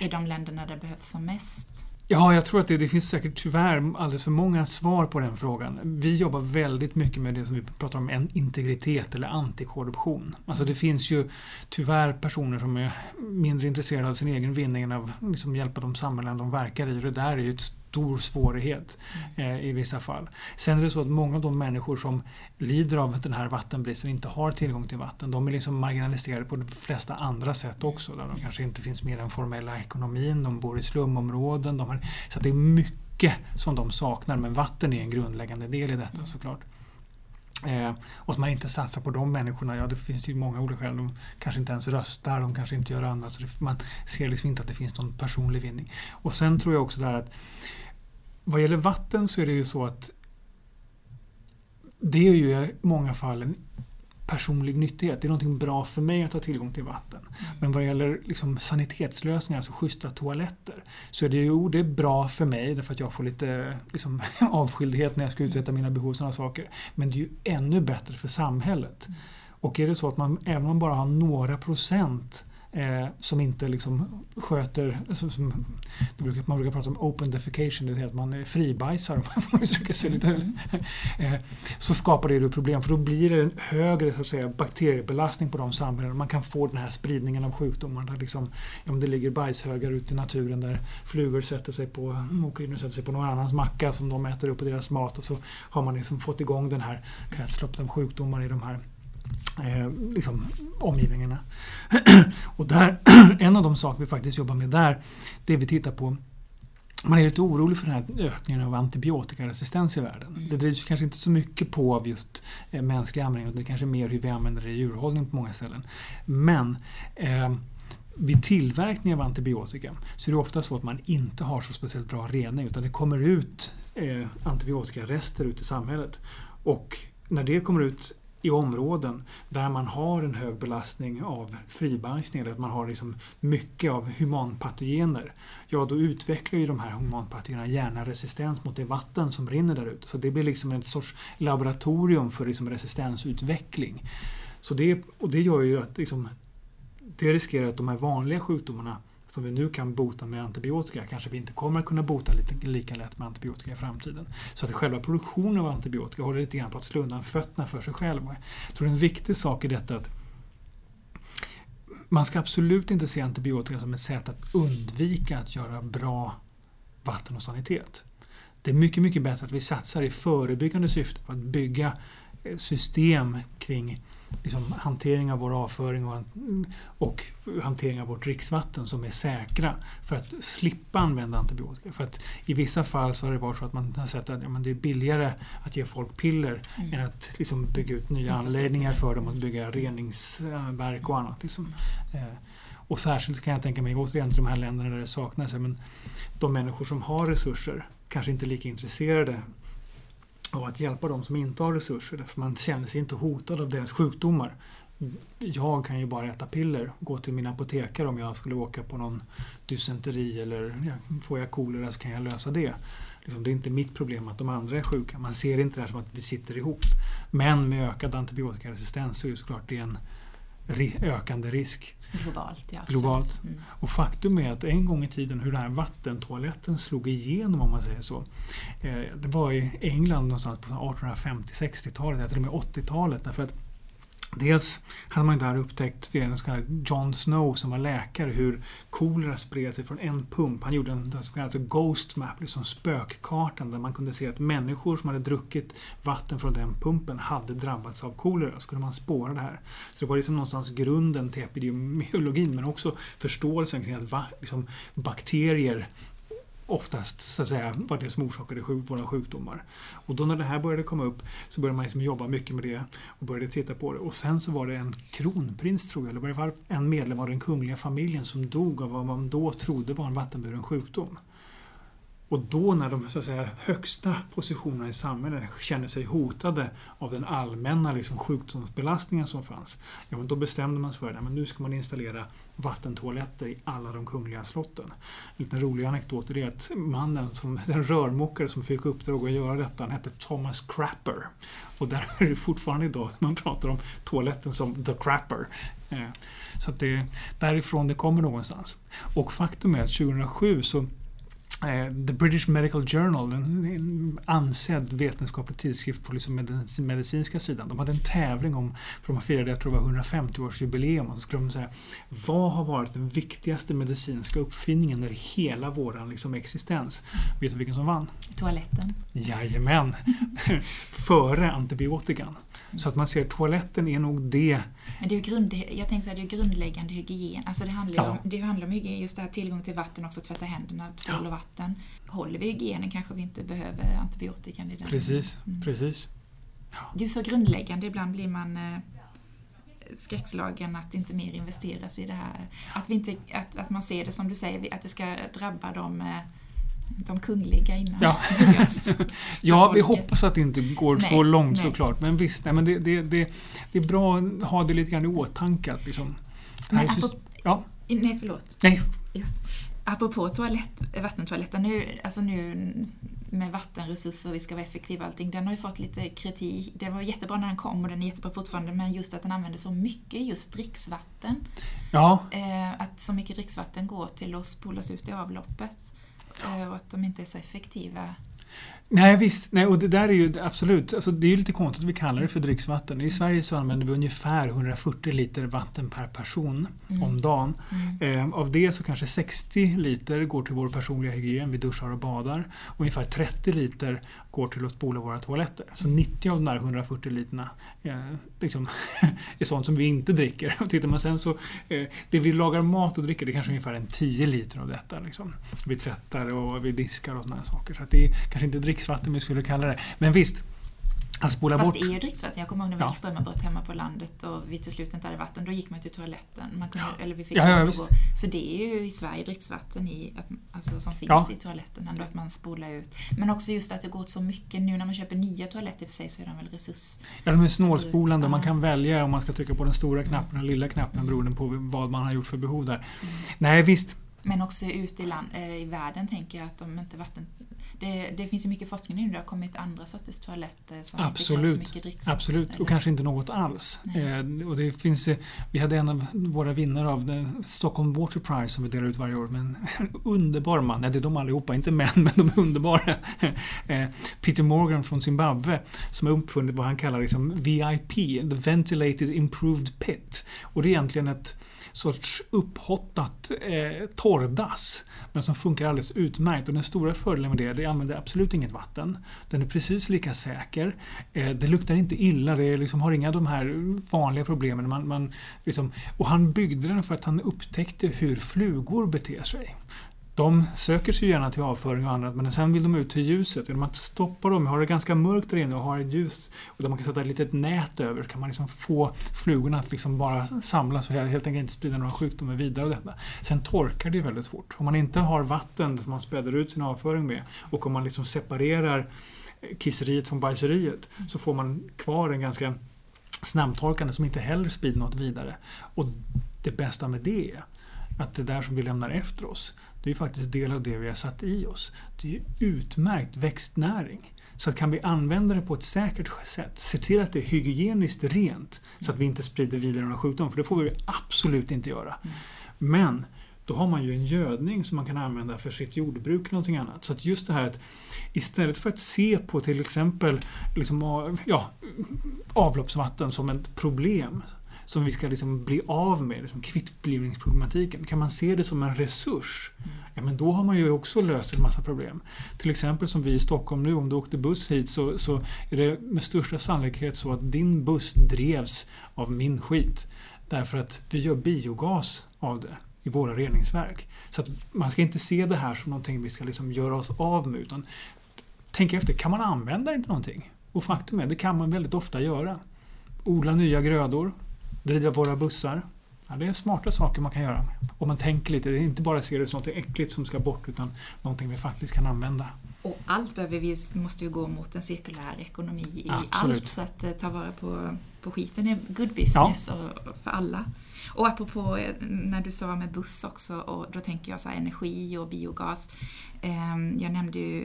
i de länderna där det behövs som mest? Ja, jag tror att det, det finns säkert tyvärr alldeles för många svar på den frågan. Vi jobbar väldigt mycket med det som vi pratar om, en integritet eller antikorruption. Alltså det finns ju tyvärr personer som är mindre intresserade av sin egen vinning än av att liksom hjälpa de samhällen de verkar i. Det där är ju ett stor svårighet eh, i vissa fall. Sen är det så att många av de människor som lider av den här vattenbristen inte har tillgång till vatten. De är liksom marginaliserade på de flesta andra sätt också. Där de kanske inte finns med i den formella ekonomin, de bor i slumområden. De har, så det är mycket som de saknar men vatten är en grundläggande del i detta såklart. Eh, och att man inte satsar på de människorna, ja det finns ju många olika skäl. De kanske inte ens röstar, de kanske inte gör annat. Så det, man ser liksom inte att det finns någon personlig vinning. Och sen tror jag också där att vad gäller vatten så är det ju så att det är ju i många fall en personlig nyttighet. Det är någonting bra för mig att ha tillgång till vatten. Mm. Men vad gäller liksom sanitetslösningar, alltså schyssta toaletter, så är det ju det är bra för mig därför att jag får lite liksom, avskildhet när jag ska uträtta mina behov och sådana saker. Men det är ju ännu bättre för samhället. Mm. Och är det så att man, även om man bara har några procent eh, som inte liksom sköter... Som, som, brukar, man brukar prata om open defecation, det är att man fribajsar om man får uttrycka sig lite. Mm. Eh, så skapar det problem för då blir det en högre så att säga, bakteriebelastning på de samhällen. Man kan få den här spridningen av sjukdomar. Där liksom, om det ligger bajshögar ute i naturen där flugor sätter sig på, åker in och sätter sig på någon annans macka som de äter upp i deras mat och så har man liksom fått igång den här kretsloppet av sjukdomar i de här eh, liksom, omgivningarna. och där, en av de saker vi faktiskt jobbar med där, det vi tittar på man är lite orolig för den här ökningen av antibiotikaresistens i världen. Mm. Det drivs kanske inte så mycket på av just eh, mänsklig användning, utan det är kanske mer hur vi använder det i djurhållning på många ställen. Men eh, vid tillverkning av antibiotika så är det ofta så att man inte har så speciellt bra rening utan det kommer ut eh, antibiotikarester ut i samhället. Och när det kommer ut i områden där man har en hög belastning av fribajsning, eller att man har liksom mycket av humanpatogener, ja då utvecklar ju de här humanpatogenerna gärna resistens mot det vatten som rinner där ute. Så det blir liksom ett sorts laboratorium för liksom resistensutveckling. Så det, och det gör ju att liksom, det riskerar att de här vanliga sjukdomarna som vi nu kan bota med antibiotika kanske vi inte kommer att kunna bota lite, lika lätt med antibiotika i framtiden. Så att själva produktionen av antibiotika håller lite grann på att slå undan fötterna för sig själv. Jag tror en viktig sak i detta att man ska absolut inte se antibiotika som ett sätt att undvika att göra bra vatten och sanitet. Det är mycket, mycket bättre att vi satsar i förebyggande syfte på att bygga system kring liksom, hantering av vår avföring och, och hantering av vårt dricksvatten som är säkra för att slippa använda antibiotika. För att i vissa fall så har det varit så att man har sett att ja, men det är billigare att ge folk piller mm. än att liksom, bygga ut nya anläggningar för dem, att bygga reningsverk och annat. Liksom. Eh, och särskilt kan jag tänka mig, återigen till de här länderna där det saknas, men de människor som har resurser kanske inte är lika intresserade av att hjälpa de som inte har resurser. Därför man känner sig inte hotad av deras sjukdomar. Jag kan ju bara äta piller, gå till min apotekare om jag skulle åka på någon dysenteri eller ja, får jag kolera så kan jag lösa det. Liksom, det är inte mitt problem att de andra är sjuka. Man ser inte det här som att vi sitter ihop. Men med ökad antibiotikaresistens så är det såklart det en ökande risk. Globalt, ja. Globalt. Mm. Och faktum är att en gång i tiden hur den här vattentoaletten slog igenom om man säger så. Eh, det var i England någonstans på 1850-60-talet, till och med 80-talet. Därför att Dels hade man där upptäckt via en så kallad John Snow som var läkare hur kolera spred sig från en pump. Han gjorde en så kallad Ghost Map, liksom spökkartan där man kunde se att människor som hade druckit vatten från den pumpen hade drabbats av kolera. Så kunde man spåra det här. Så det var liksom någonstans grunden till epidemiologin men också förståelsen kring att va, liksom, bakterier oftast så att säga, var det som orsakade sjuk, våra sjukdomar. Och då när det här började komma upp så började man liksom jobba mycket med det och började titta på det. Och sen så var det en kronprins, tror jag, eller var det en medlem av den kungliga familjen som dog av vad man då trodde var en vattenburen sjukdom. Och då när de så att säga, högsta positionerna i samhället kände sig hotade av den allmänna liksom, sjukdomsbelastningen som fanns, ja, men då bestämde man sig för att nu ska man installera vattentoaletter i alla de kungliga slotten. En liten rolig anekdot är att mannen, som, den rörmokare som fick uppdrag att göra detta, han hette Thomas Crapper. Och där är det fortfarande idag man pratar om toaletten som The Crapper. Eh, så att det är därifrån det kommer någonstans. Och faktum är att 2007 så The British Medical Journal, en ansedd vetenskaplig tidskrift på liksom den medicinska sidan. De hade en tävling om, för de firade jag tror det var 150-årsjubileum, och så skulle de säga vad har varit den viktigaste medicinska uppfinningen i hela vår liksom, existens? Vet du vilken som vann? Toaletten. Jajamän! Före antibiotikan. Så att man ser att toaletten är nog det. Men det är grund, jag tänker så här, det är grundläggande hygien. Alltså det handlar, ja. om, det handlar om hygien, just det här tillgång till vatten, också tvätta händerna, tvål och vatten. Håller vi hygienen kanske vi inte behöver antibiotikan i den. Precis, mm. precis. Det är så grundläggande, ibland blir man eh, skräckslagen att inte mer investeras i det här. Att, vi inte, att, att man ser det som du säger, att det ska drabba de, eh, de kungliga innan. Ja, ja vi hoppas att det inte går nej, så långt nej. såklart. Men visst, nej, men det, det, det, det är bra att ha det lite grann i åtanke. Liksom. Men apropå, ja. Nej, förlåt. Nej. Ja. Apropå toalett, vattentoaletten, nu, alltså nu med vattenresurser och vi ska vara effektiva och allting, den har ju fått lite kritik. Det var jättebra när den kom och den är jättebra fortfarande, men just att den använder så mycket just dricksvatten. Ja. Eh, att så mycket dricksvatten går till att spolas ut i avloppet. Eh, och att de inte är så effektiva. Nej visst, nej, och det där är ju absolut, alltså det är ju lite konstigt att vi kallar det för dricksvatten. I Sverige så använder vi ungefär 140 liter vatten per person mm. om dagen. Mm. Eh, av det så kanske 60 liter går till vår personliga hygien, vi duschar och badar. Och ungefär 30 liter går till att spola våra toaletter. Så 90 av de där 140 literna eh, liksom, är sånt som vi inte dricker. Och tittar man sen så, eh, det vi lagar mat och dricker det är kanske ungefär en 10 liter av detta. Liksom. Vi tvättar och vi diskar och sådana saker. Så det är kanske inte dricksvatten vi skulle kalla det. Men visst, att spola Fast bort. det är ju dricksvatten. Jag kommer ihåg när vi ja. hade strömavbrott hemma på landet och vi till slut inte hade vatten. Då gick man till toaletten. Man kunde, ja. eller vi fick ja, ja, gå. Så det är ju i Sverige dricksvatten i, alltså, som finns i toaletten. Ändå att man spolar ut. Men också just att det går åt så mycket. Nu när man köper nya toaletter för sig så är de väl resurs... Ja, de är snålspolande. Man kan välja om man ska trycka på den stora knappen eller lilla knappen mm. beroende på vad man har gjort för behov där. Mm. Nej, visst. Men också ute i, land, äh, i världen tänker jag att om inte vatten det, det, finns ju mycket forskning nu. Det har kommit andra sorters toaletter som Absolut. inte så mycket dricksvatten. Absolut, eller? och kanske inte något alls. Eh, och det finns, vi hade en av våra vinnare av den Stockholm Water Prize som vi delar ut varje år. Men en underbar man, nej det är de allihopa, inte män, men de är underbara. Eh, Peter Morgan från Zimbabwe som har uppfunnit vad han kallar liksom VIP, The Ventilated Improved Pit. Och det är egentligen ett sorts upphottat eh, torrdass. Men som funkar alldeles utmärkt. Och den stora fördelen med det, är att det använder absolut inget vatten. Den är precis lika säker. Eh, det luktar inte illa, det liksom, har inga de här vanliga problemen. Man, man, liksom, och han byggde den för att han upptäckte hur flugor beter sig. De söker sig gärna till avföring och annat men sen vill de ut till ljuset. Genom att stoppa dem, har det ganska mörkt där inne och har ett ljus och där man kan sätta ett litet nät över kan man liksom få flugorna att liksom bara samlas och helt enkelt inte sprida några sjukdomar vidare. Och detta. Sen torkar det väldigt fort. Om man inte har vatten som man späder ut sin avföring med och om man liksom separerar kisseriet från bajseriet så får man kvar en ganska snabbtorkande som inte heller sprider något vidare. Och det bästa med det är att det där som vi lämnar efter oss, det är faktiskt del av det vi har satt i oss. Det är utmärkt växtnäring. Så att kan vi använda det på ett säkert sätt, se till att det är hygieniskt rent så att vi inte sprider vidare några sjukdomar, för det får vi absolut inte göra. Mm. Men då har man ju en gödning som man kan använda för sitt jordbruk eller någonting annat. Så att just det här att istället för att se på till exempel liksom, ja, avloppsvatten som ett problem som vi ska liksom bli av med, liksom kvittblivningsproblematiken. Kan man se det som en resurs, ja men då har man ju också löst en massa problem. Till exempel som vi i Stockholm nu, om du åkte buss hit så, så är det med största sannolikhet så att din buss drevs av min skit. Därför att vi gör biogas av det i våra reningsverk. Så att man ska inte se det här som någonting vi ska liksom göra oss av med. Utan tänk efter, kan man använda det till någonting? Och faktum är, det kan man väldigt ofta göra. Odla nya grödor, driva våra bussar. Ja, det är smarta saker man kan göra. Om man tänker lite, det är inte bara se det som något äckligt som ska bort utan någonting vi faktiskt kan använda. Och allt behöver vi, måste ju gå mot en cirkulär ekonomi i Absolut. allt. Så att eh, ta vara på, på skiten är good business ja. och, för alla. Och apropå eh, när du sa med buss också, och då tänker jag så energi och biogas. Ehm, jag nämnde ju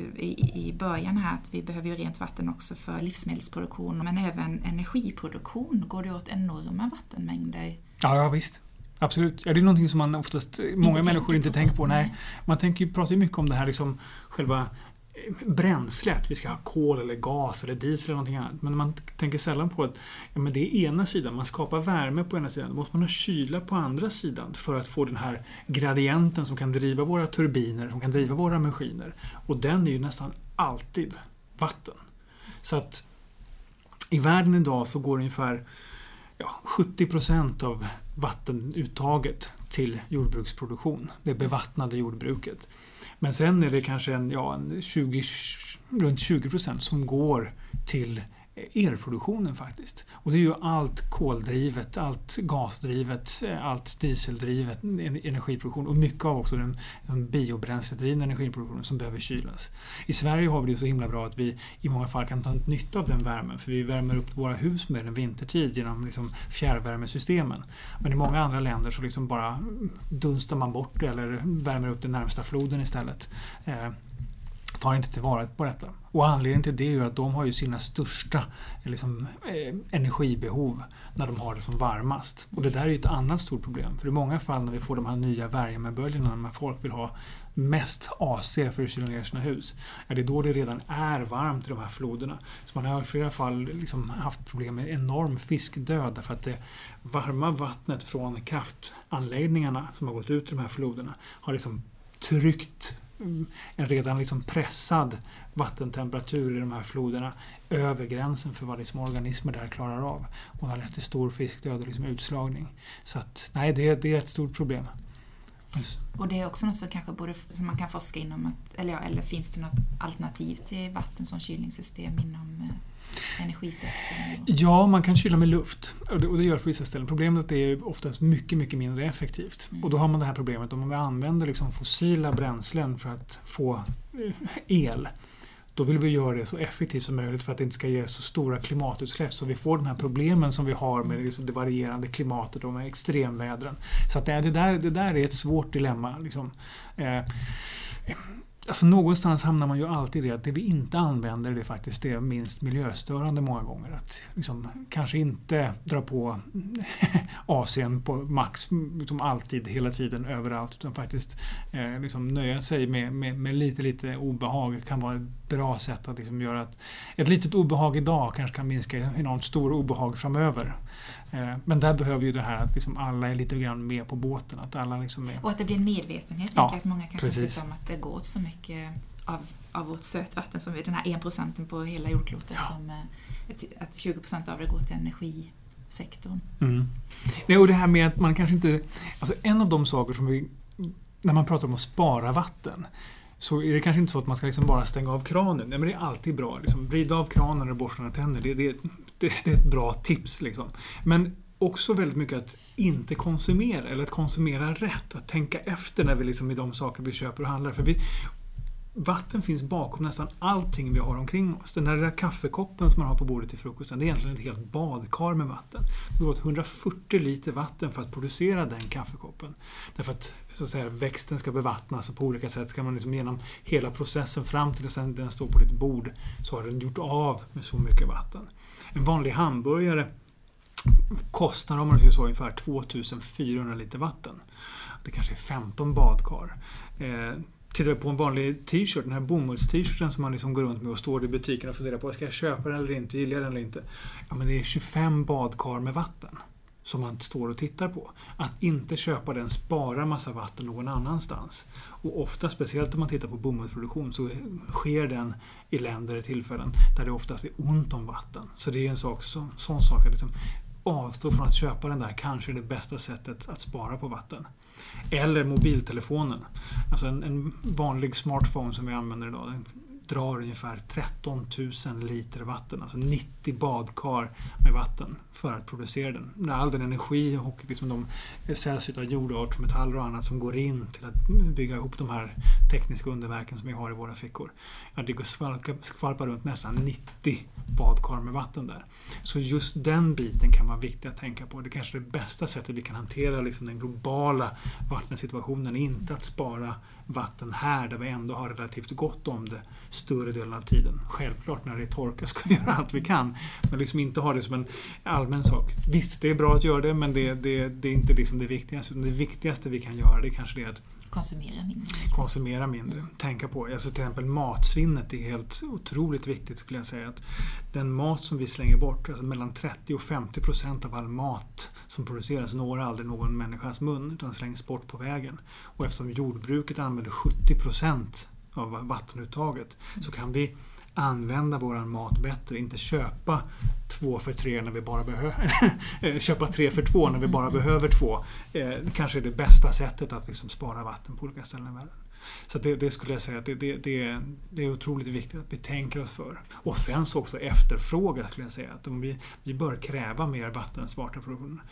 i början här att vi behöver ju rent vatten också för livsmedelsproduktion, men även energiproduktion går det åt enorma vattenmängder. Ja, ja visst. Absolut. Ja, det är någonting som man oftast, många inte människor inte tänker på. Nej. Man tänker, pratar ju mycket om det här liksom, själva bränslet. Vi ska ha kol eller gas eller diesel eller någonting annat. Men man tänker sällan på att ja, men det är ena sidan. Man skapar värme på ena sidan. Då måste man ha kyla på andra sidan för att få den här gradienten som kan driva våra turbiner, som kan driva våra maskiner. Och den är ju nästan alltid vatten. Så att i världen idag så går ungefär ja, 70 procent av vattenuttaget till jordbruksproduktion. Det bevattnade jordbruket. Men sen är det kanske en, ja, en 20, runt 20 procent som går till elproduktionen faktiskt. Och det är ju allt koldrivet, allt gasdrivet, eh, allt dieseldrivet energiproduktion och mycket av också den, den biobränsledrivna energiproduktionen som behöver kylas. I Sverige har vi det så himla bra att vi i många fall kan ta nytta av den värmen för vi värmer upp våra hus med den vintertid genom liksom fjärrvärmesystemen. Men i många andra länder så liksom bara dunstar man bort det eller värmer upp den närmsta floden istället. Eh, Tar inte tillvara på detta. Och anledningen till det är att de har ju sina största eh, liksom, eh, energibehov när de har det som varmast. Och det där är ju ett annat stort problem. För i många fall när vi får de här nya värmeböljorna när folk vill ha mest AC för att kyla ner sina hus. Ja, det är då det redan är varmt i de här floderna. Så man har i flera fall liksom haft problem med enorm fiskdöd därför att det varma vattnet från kraftanläggningarna som har gått ut i de här floderna har liksom tryckt en redan liksom pressad vattentemperatur i de här floderna över gränsen för vad liksom organismer där klarar av. Och har lett till stor fiskdöd och liksom utslagning. Så att, nej, det, det är ett stort problem. Just. Och det är också något som, kanske borde, som man kan forska inom, att, eller, ja, eller finns det något alternativ till vatten som kylningssystem inom eh, energisektorn? Ja, man kan kyla med luft och det, och det gör på vissa ställen. Problemet är att det är oftast mycket, mycket mindre effektivt. Mm. Och då har man det här problemet om man använder liksom fossila bränslen för att få eh, el. Då vill vi göra det så effektivt som möjligt för att det inte ska ge så stora klimatutsläpp så vi får de här problemen som vi har med liksom det varierande klimatet och med extremvädren. Så att det, där, det där är ett svårt dilemma. Liksom. Eh, Alltså någonstans hamnar man ju alltid i det att det vi inte använder det är faktiskt det minst miljöstörande många gånger. Att liksom, kanske inte dra på AC'n på max liksom alltid, hela tiden, överallt. Utan faktiskt eh, liksom nöja sig med, med, med, lite, lite obehag kan vara bra sätt att liksom göra att ett litet obehag idag kanske kan minska enormt stor obehag framöver. Eh, men där behöver ju det här att liksom alla är lite grann med på båten. Att alla liksom är... Och att det blir en medvetenhet. Ja, att många kanske inte vet om att det går åt så mycket av, av vårt sötvatten, som är den här 1 procenten på hela jordklotet, ja. som, eh, att 20 procent av det går till energisektorn. Mm. Nej, och det här med att man kanske inte... Alltså en av de saker som vi... När man pratar om att spara vatten så är det kanske inte så att man ska liksom bara stänga av kranen. Nej, men det är alltid bra. Liksom, vrida av kranen och borsta tänder. Det, det, det, det, är ett bra tips. Liksom. Men också väldigt mycket att inte konsumera, eller att konsumera rätt. Att tänka efter när vi liksom i de saker vi köper och handlar. För vi, Vatten finns bakom nästan allting vi har omkring oss. Den där kaffekoppen som man har på bordet till frukosten, det är egentligen ett helt badkar med vatten. Det går åt 140 liter vatten för att producera den kaffekoppen. Därför att, så att säga, växten ska bevattnas och på olika sätt ska man liksom genom hela processen fram till att den står på ditt bord så har den gjort av med så mycket vatten. En vanlig hamburgare kostar om man säger så ungefär 2400 liter vatten. Det kanske är 15 badkar. Eh, tittar vi på en vanlig t-shirt, den här bomulls-t-shirten som man liksom går runt med och står i butiken och funderar på, ska jag köpa den eller inte, gillar jag den eller inte? Ja, men det är 25 badkar med vatten som man står och tittar på. Att inte köpa den sparar massa vatten någon annanstans. Och ofta, speciellt om man tittar på bomullsproduktion, så sker den i länder och tillfällen där det oftast är ont om vatten. Så det är en sak, så, sån sak att liksom avstå från att köpa den där kanske är det bästa sättet att spara på vatten. Eller mobiltelefonen. Alltså en, en vanlig smartphone som vi använder idag. Drar ungefär 13 000 liter vatten, alltså 90 badkar med vatten för att producera den. All den energi och liksom de sällsynta jordartsmetaller och annat som går in till att bygga ihop de här tekniska underverken som vi har i våra fickor. Ja, det går skvalpa, skvalpa runt nästan 90 badkar med vatten där. Så just den biten kan vara viktig att tänka på. Det är kanske är det bästa sättet vi kan hantera liksom den globala vattensituationen, inte att spara vatten här där vi ändå har relativt gott om det större delen av tiden. Självklart när det är torka ska vi göra allt vi kan. Men liksom inte ha det som en allmän sak. Visst, det är bra att göra det men det, det, det är inte liksom det viktigaste. Det viktigaste vi kan göra det kanske är att Konsumera mindre. Konsumera mindre. Tänka på, alltså till exempel matsvinnet är helt otroligt viktigt skulle jag säga. Att den mat som vi slänger bort, alltså mellan 30 och 50 procent av all mat som produceras når aldrig någon människas mun utan slängs bort på vägen. Och eftersom jordbruket använder 70 procent av vattenuttaget så kan vi använda våran mat bättre. Inte köpa två för tre när vi bara behöver köpa tre för två när vi bara behöver två. Eh, kanske är det bästa sättet att liksom spara vatten på olika ställen i världen. Så det, det, skulle jag säga att det, det, det, det är otroligt viktigt att vi tänker oss för. Och sen så också efterfråga skulle jag säga. Att vi, vi bör kräva mer vattensmarta produktioner.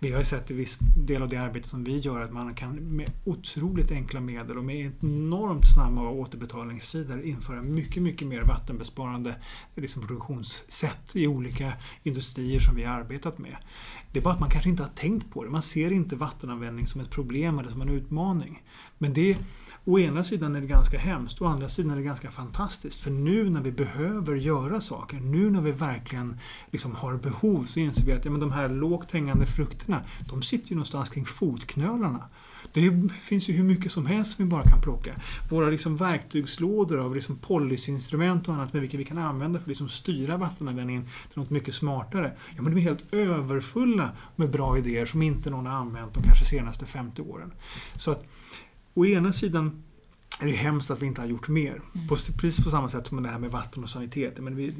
Vi har ju sett i viss del av det arbete som vi gör att man kan med otroligt enkla medel och med enormt snabba återbetalningstider införa mycket, mycket mer vattenbesparande liksom produktionssätt i olika industrier som vi har arbetat med. Det är bara att man kanske inte har tänkt på det. Man ser inte vattenanvändning som ett problem eller som en utmaning. Men det Å ena sidan är det ganska hemskt, å andra sidan är det ganska fantastiskt. För nu när vi behöver göra saker, nu när vi verkligen liksom har behov, så inser vi att ja, men de här lågt hängande frukterna, de sitter ju någonstans kring fotknölarna. Det finns ju hur mycket som helst som vi bara kan plocka. Våra liksom verktygslådor av liksom policyinstrument och annat med vilka vi kan använda för att liksom styra vattenanvändningen till något mycket smartare. Ja, men de är helt överfulla med bra idéer som inte någon har använt de kanske senaste 50 åren. Så att å ena sidan är det hemskt att vi inte har gjort mer. Mm. På, precis på samma sätt som det här med vatten och sanitet. Men vi,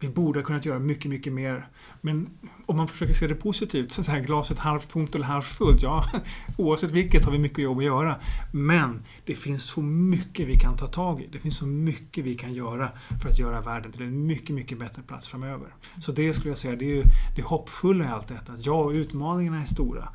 vi borde ha kunnat göra mycket, mycket mer. Men om man försöker se det positivt, så här glaset halvt tomt eller halvt fullt. Ja, oavsett vilket har vi mycket jobb att göra. Men det finns så mycket vi kan ta tag i. Det finns så mycket vi kan göra för att göra världen till en mycket, mycket bättre plats framöver. Så det skulle jag säga, det är ju det hoppfulla i allt detta. Ja, utmaningarna är stora.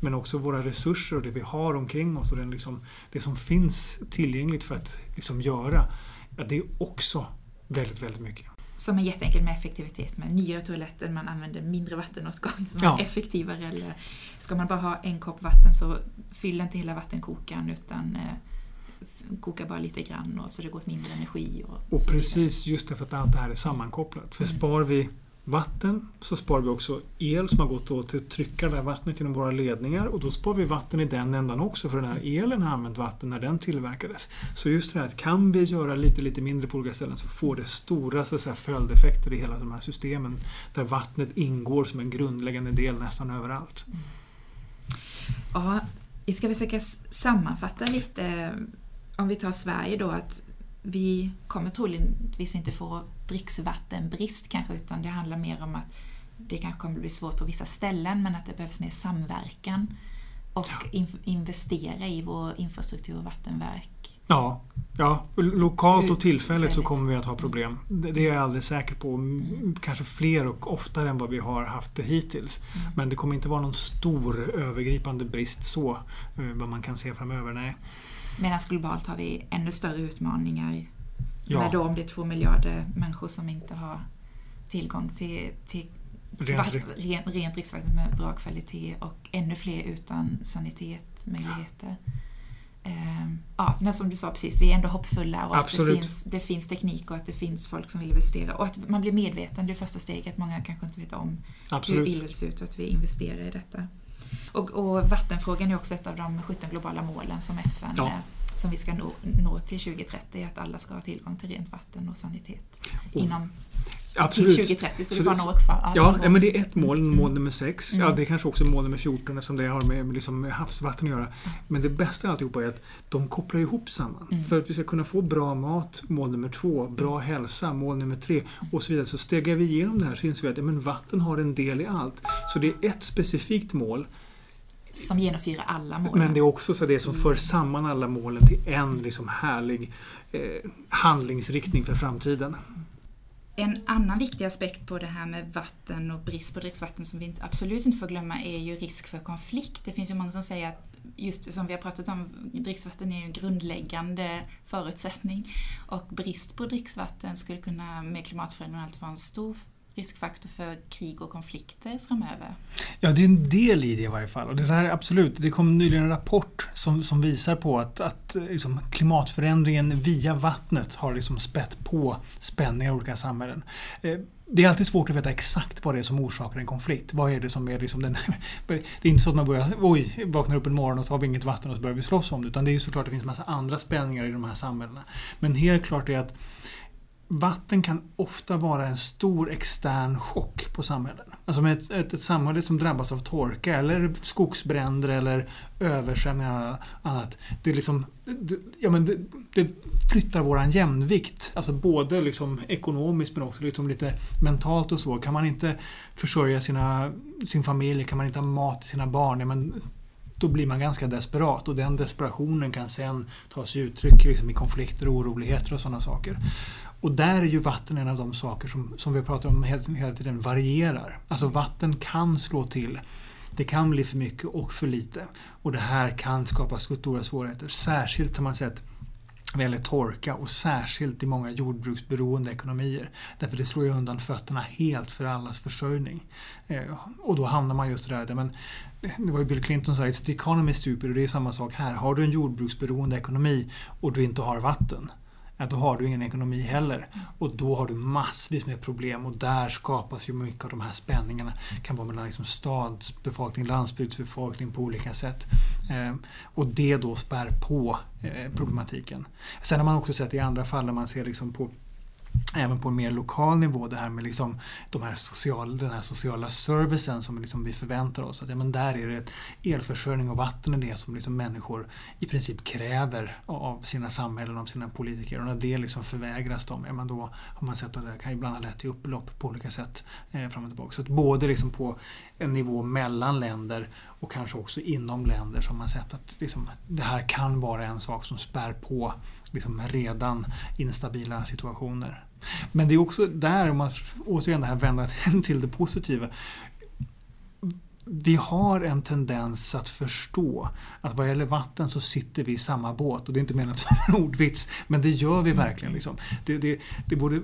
Men också våra resurser och det vi har omkring oss och den liksom, det som finns tillgängligt för att liksom göra. Ja, det är också väldigt, väldigt mycket. Som är jätteenkelt med effektivitet med nyare toaletter, man använder mindre vattenåtgång, som ja. är effektivare. Eller ska man bara ha en kopp vatten så fyll inte hela vattenkokaren utan eh, koka bara lite grann och så det går åt mindre energi. Och, och precis just efter att allt det här är sammankopplat. För mm. spar vi vatten så sparar vi också el som har gått åt till att trycka det här vattnet genom våra ledningar och då sparar vi vatten i den ändan också för den här elen har använt vatten när den tillverkades. Så just det här att kan vi göra lite, lite mindre på olika ställen så får det stora så säga, följdeffekter i hela de här systemen där vattnet ingår som en grundläggande del nästan överallt. Mm. Ja, vi ska försöka sammanfatta lite om vi tar Sverige då att vi kommer troligtvis inte få dricksvattenbrist kanske, utan det handlar mer om att det kanske kommer bli svårt på vissa ställen, men att det behövs mer samverkan och ja. investera i vår infrastruktur och vattenverk. Ja, ja. lokalt och tillfälligt så kommer vi att ha problem. Det är jag alldeles säker på. Mm. Kanske fler och oftare än vad vi har haft det hittills. Mm. Men det kommer inte vara någon stor övergripande brist så, eh, vad man kan se framöver. Nej. Medan globalt har vi ännu större utmaningar ja. med då om det är två miljarder människor som inte har tillgång till, till rent, ren, rent dricksvatten med bra kvalitet och ännu fler utan sanitetmöjligheter. Ja. Ehm, ja, men som du sa precis, vi är ändå hoppfulla och att det finns, det finns teknik och att det finns folk som vill investera och att man blir medveten, det är första steget. Många kanske inte vet om Absolut. hur illa det ser ut och att vi investerar i detta. Och, och, vattenfrågan är också ett av de 17 globala målen som FN ja. som vi ska nå, nå, till 2030, att alla ska ha tillgång till rent vatten och sanitet och, inom Absolut. Till 2030, så, så det är bara några kvar. Ja, ja, men det är ett mål, mm. mål nummer 6. Mm. Ja, det är kanske också mål nummer 14 eftersom det har med, med liksom havsvatten att göra. Mm. Men det bästa av alltihopa är att de kopplar ihop samman. Mm. För att vi ska kunna få bra mat, mål nummer 2, bra hälsa, mål nummer 3 och så vidare. Så stegar vi igenom det här så inser vi att ja, men vatten har en del i allt. Så det är ett specifikt mål som genomsyrar alla mål. Men det är också så det som för samman alla målen till en liksom härlig eh, handlingsriktning för framtiden. En annan viktig aspekt på det här med vatten och brist på dricksvatten som vi absolut inte får glömma är ju risk för konflikt. Det finns ju många som säger att just som vi har pratat om, dricksvatten är ju en grundläggande förutsättning och brist på dricksvatten skulle kunna med klimatförändringen allt vara en stor riskfaktor för krig och konflikter framöver? Ja, det är en del i det i varje fall. Och det här, absolut, det kom nyligen en rapport som, som visar på att, att liksom, klimatförändringen via vattnet har liksom spett på spänningar i olika samhällen. Eh, det är alltid svårt att veta exakt vad det är som orsakar en konflikt. Vad är det som är liksom den... Det är inte så att man börjar, oj, vaknar upp en morgon och så har vi inget vatten och så börjar vi slåss om det. Utan det är ju såklart att det finns massa andra spänningar i de här samhällena. Men helt klart är att Vatten kan ofta vara en stor extern chock på samhällen. Alltså med ett, ett, ett samhälle som drabbas av torka eller skogsbränder eller översvämningar och annat. Det, liksom, det, ja, men det, det flyttar våran jämvikt. Alltså både liksom ekonomiskt men också liksom lite mentalt och så. Kan man inte försörja sina, sin familj, kan man inte ha mat till sina barn, ja, men då blir man ganska desperat och den desperationen kan sen ta sig uttryck liksom, i konflikter, och oroligheter och sådana saker. Och där är ju vatten en av de saker som, som vi pratar om hela tiden varierar. Alltså vatten kan slå till. Det kan bli för mycket och för lite. Och det här kan skapa stora svårigheter. Särskilt har man sett vad gäller torka och särskilt i många jordbruksberoende ekonomier. Därför det slår ju undan fötterna helt för allas försörjning. Eh, och då hamnar man just där, men det var ju Bill Clinton som sa “It's the economy stupid” och det är samma sak här. Har du en jordbruksberoende ekonomi och du inte har vatten, då har du ingen ekonomi heller. Och då har du massvis med problem och där skapas ju mycket av de här spänningarna. Det kan vara mellan liksom stadsbefolkning, landsbygdsbefolkning på olika sätt. Eh, och det då spär på eh, problematiken. Sen har man också sett i andra fall när man ser liksom på även på en mer lokal nivå det här med liksom de här social, den här sociala servicen som liksom vi förväntar oss. Att, ja, men där är det elförsörjning och vatten är det som liksom människor i princip kräver av sina samhällen, av sina politiker. Och när det liksom förvägras dem, ja, men då har man sett att det kan ibland ha lett till upplopp på olika sätt eh, fram och tillbaka. Så att både liksom på en nivå mellan länder och kanske också inom länder som man sett att liksom, det här kan vara en sak som spär på liksom redan instabila situationer. Men det är också där, om man återigen det här vänder till det positiva. Vi har en tendens att förstå att vad gäller vatten så sitter vi i samma båt. Och det är inte menat som en ordvits, men det gör vi verkligen. Liksom. Det, det, det borde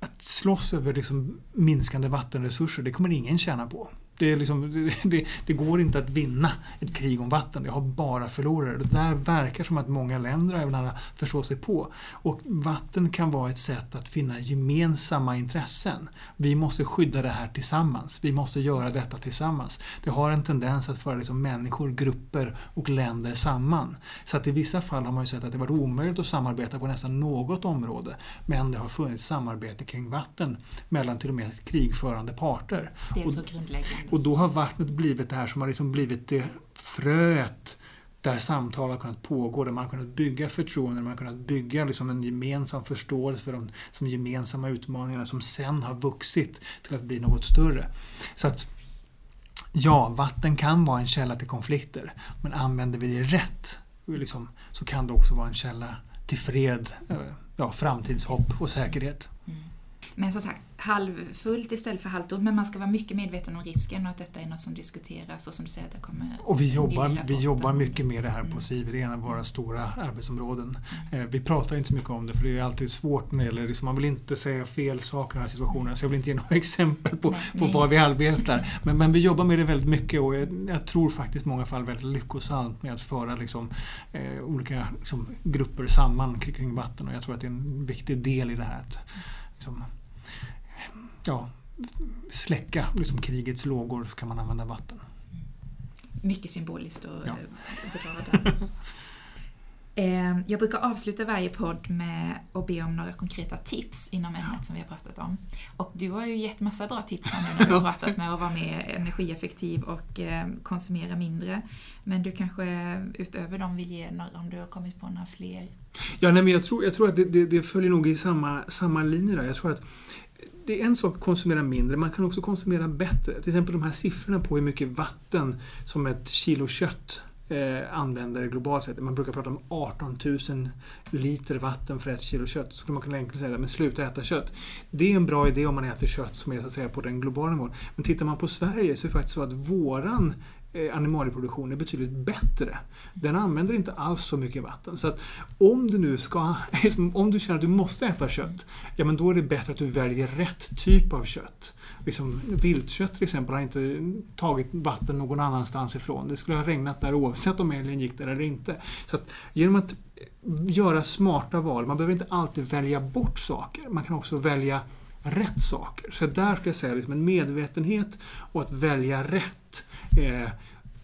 att slåss över liksom minskande vattenresurser, det kommer ingen tjäna på. Det, liksom, det, det, går inte att vinna ett krig om vatten. Det har bara förlorare. Det där verkar som att många länder även förstår sig på. Och vatten kan vara ett sätt att finna gemensamma intressen. Vi måste skydda det här tillsammans. Vi måste göra detta tillsammans. Det har en tendens att föra liksom människor, grupper och länder samman. Så att i vissa fall har man ju sett att det varit omöjligt att samarbeta på nästan något område. Men det har funnits samarbete kring vatten mellan till och med krigförande parter. Det är så grundläggande. Och då har vattnet blivit det här som har liksom blivit det fröet där samtal har kunnat pågå, där man har kunnat bygga förtroende, där man har kunnat bygga liksom en gemensam förståelse för de som gemensamma utmaningarna som sen har vuxit till att bli något större. Så att Ja, vatten kan vara en källa till konflikter, men använder vi det rätt liksom, så kan det också vara en källa till fred, eh, ja, framtidshopp och säkerhet. Mm. Men som sagt, halvfullt istället för halvtomt. Men man ska vara mycket medveten om risken och att detta är något som diskuteras och som du säger att det kommer Och vi jobbar, vi jobbar mycket med det här på SIV. Det är en av våra stora arbetsområden. Mm. Eh, vi pratar inte så mycket om det för det är alltid svårt när det gäller, liksom, man vill inte säga fel saker i den här situationen. Så jag vill inte ge några exempel på, på var vi arbetar. Men, men, vi jobbar med det väldigt mycket och jag, jag tror faktiskt i många fall väldigt lyckosamt med att föra liksom, eh, olika liksom, grupper samman kring vatten. Och jag tror att det är en viktig del i det här. Att, liksom, ja, släcka liksom krigets lågor så kan man använda vatten. Mycket symboliskt och ja. bra där. Eh, jag brukar avsluta varje podd med att be om några konkreta tips inom ämnet som vi har pratat om. Och du har ju gett massa bra tips här nu när vi har pratat med att vara mer energieffektiv och eh, konsumera mindre. Men du kanske utöver dem vill ge några, om du har kommit på några fler? Ja, nej, men jag tror, jag tror att det, det, det följer nog i samma, samma linje där. Jag tror att det är en sak att konsumera mindre, man kan också konsumera bättre. Till exempel de här siffrorna på hur mycket vatten som ett kilo kött eh, använder globalt sett. Man brukar prata om 18 000 liter vatten för ett kilo kött. Så skulle man kunna enkelt säga men sluta äta kött. Det är en bra idé om man äter kött som är så att säga på den globala nivån. Men tittar man på Sverige så är det faktiskt så att våran Eh, animalieproduktion är betydligt bättre. Den använder inte alls så mycket vatten. Så att om du nu ska, liksom, om du känner att du måste äta kött, ja men då är det bättre att du väljer rätt typ av kött. Liksom, viltkött till exempel har inte tagit vatten någon annanstans ifrån. Det skulle ha regnat där oavsett om älgen gick där eller inte. Så att genom att göra smarta val, man behöver inte alltid välja bort saker, man kan också välja rätt saker. Så där skulle jag säga liksom en medvetenhet och att välja rätt. Eh,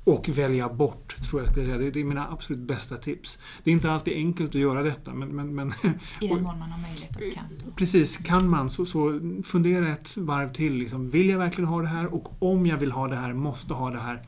och välja bort, tror jag skulle säga. Det är mina absolut bästa tips. Det är inte alltid enkelt att göra detta. Men, men, men I den mån man har möjlighet och kan. Precis, kan man så, så fundera ett varv till. Liksom, vill jag verkligen ha det här? Och om jag vill ha det här, måste ha det här.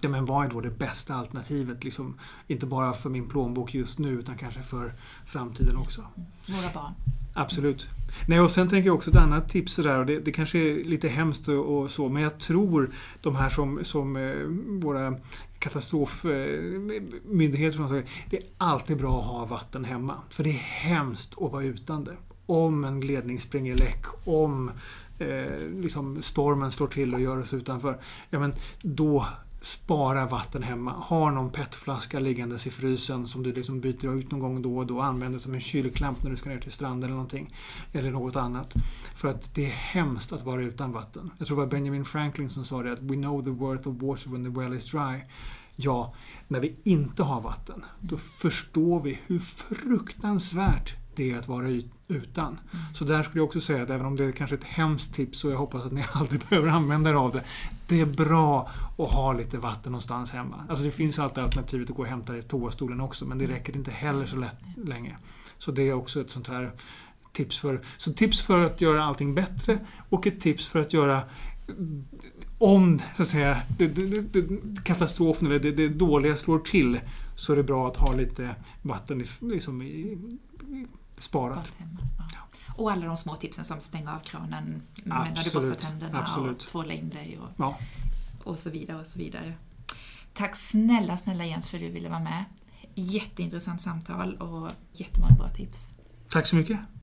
Ja, men vad är då det bästa alternativet? Liksom, inte bara för min plånbok just nu utan kanske för framtiden också. Våra barn. Absolut. Nej, och sen tänker jag också ett annat tips där, och det, det kanske är lite hemskt och, och, så, men jag tror de här som, som eh, våra katastrofmyndigheter eh, som säger det är alltid bra att ha vatten hemma. För det är hemskt att vara utan det. Om en ledning springer läck, om eh, liksom stormen slår till och gör oss utanför. Ja, men då spara vatten hemma. Ha någon petflaska liggandes i frysen som du liksom byter ut någon gång då och då. Använder som en kylklamp när du ska ner till stranden eller någonting. Eller något annat. För att det är hemskt att vara utan vatten. Jag tror det var Benjamin Franklin som sa det att We know the worth of water when the well is dry. Ja, när vi inte har vatten, då förstår vi hur fruktansvärt det är att vara utan. Mm. Så där skulle jag också säga att även om det är kanske ett hemskt tips och jag hoppas att ni aldrig behöver använda er av det. Det är bra att ha lite vatten någonstans hemma. Alltså det finns alltid alternativet att gå och hämta det i toastolen också men det mm. räcker inte heller så lätt länge. Så det är också ett sånt här tips för, så tips för att göra allting bättre och ett tips för att göra om så att säga, det, det, det, katastrofen eller det, det dåliga slår till så är det bra att ha lite vatten liksom i, sparat. Ja. Och alla de små tipsen som stänga av kranen när du borstar tänderna Absolut. och tvåla in dig och, ja. och så vidare. och så vidare. Tack snälla, snälla Jens för att du ville vara med. Jätteintressant samtal och jättemånga bra tips. Tack så mycket.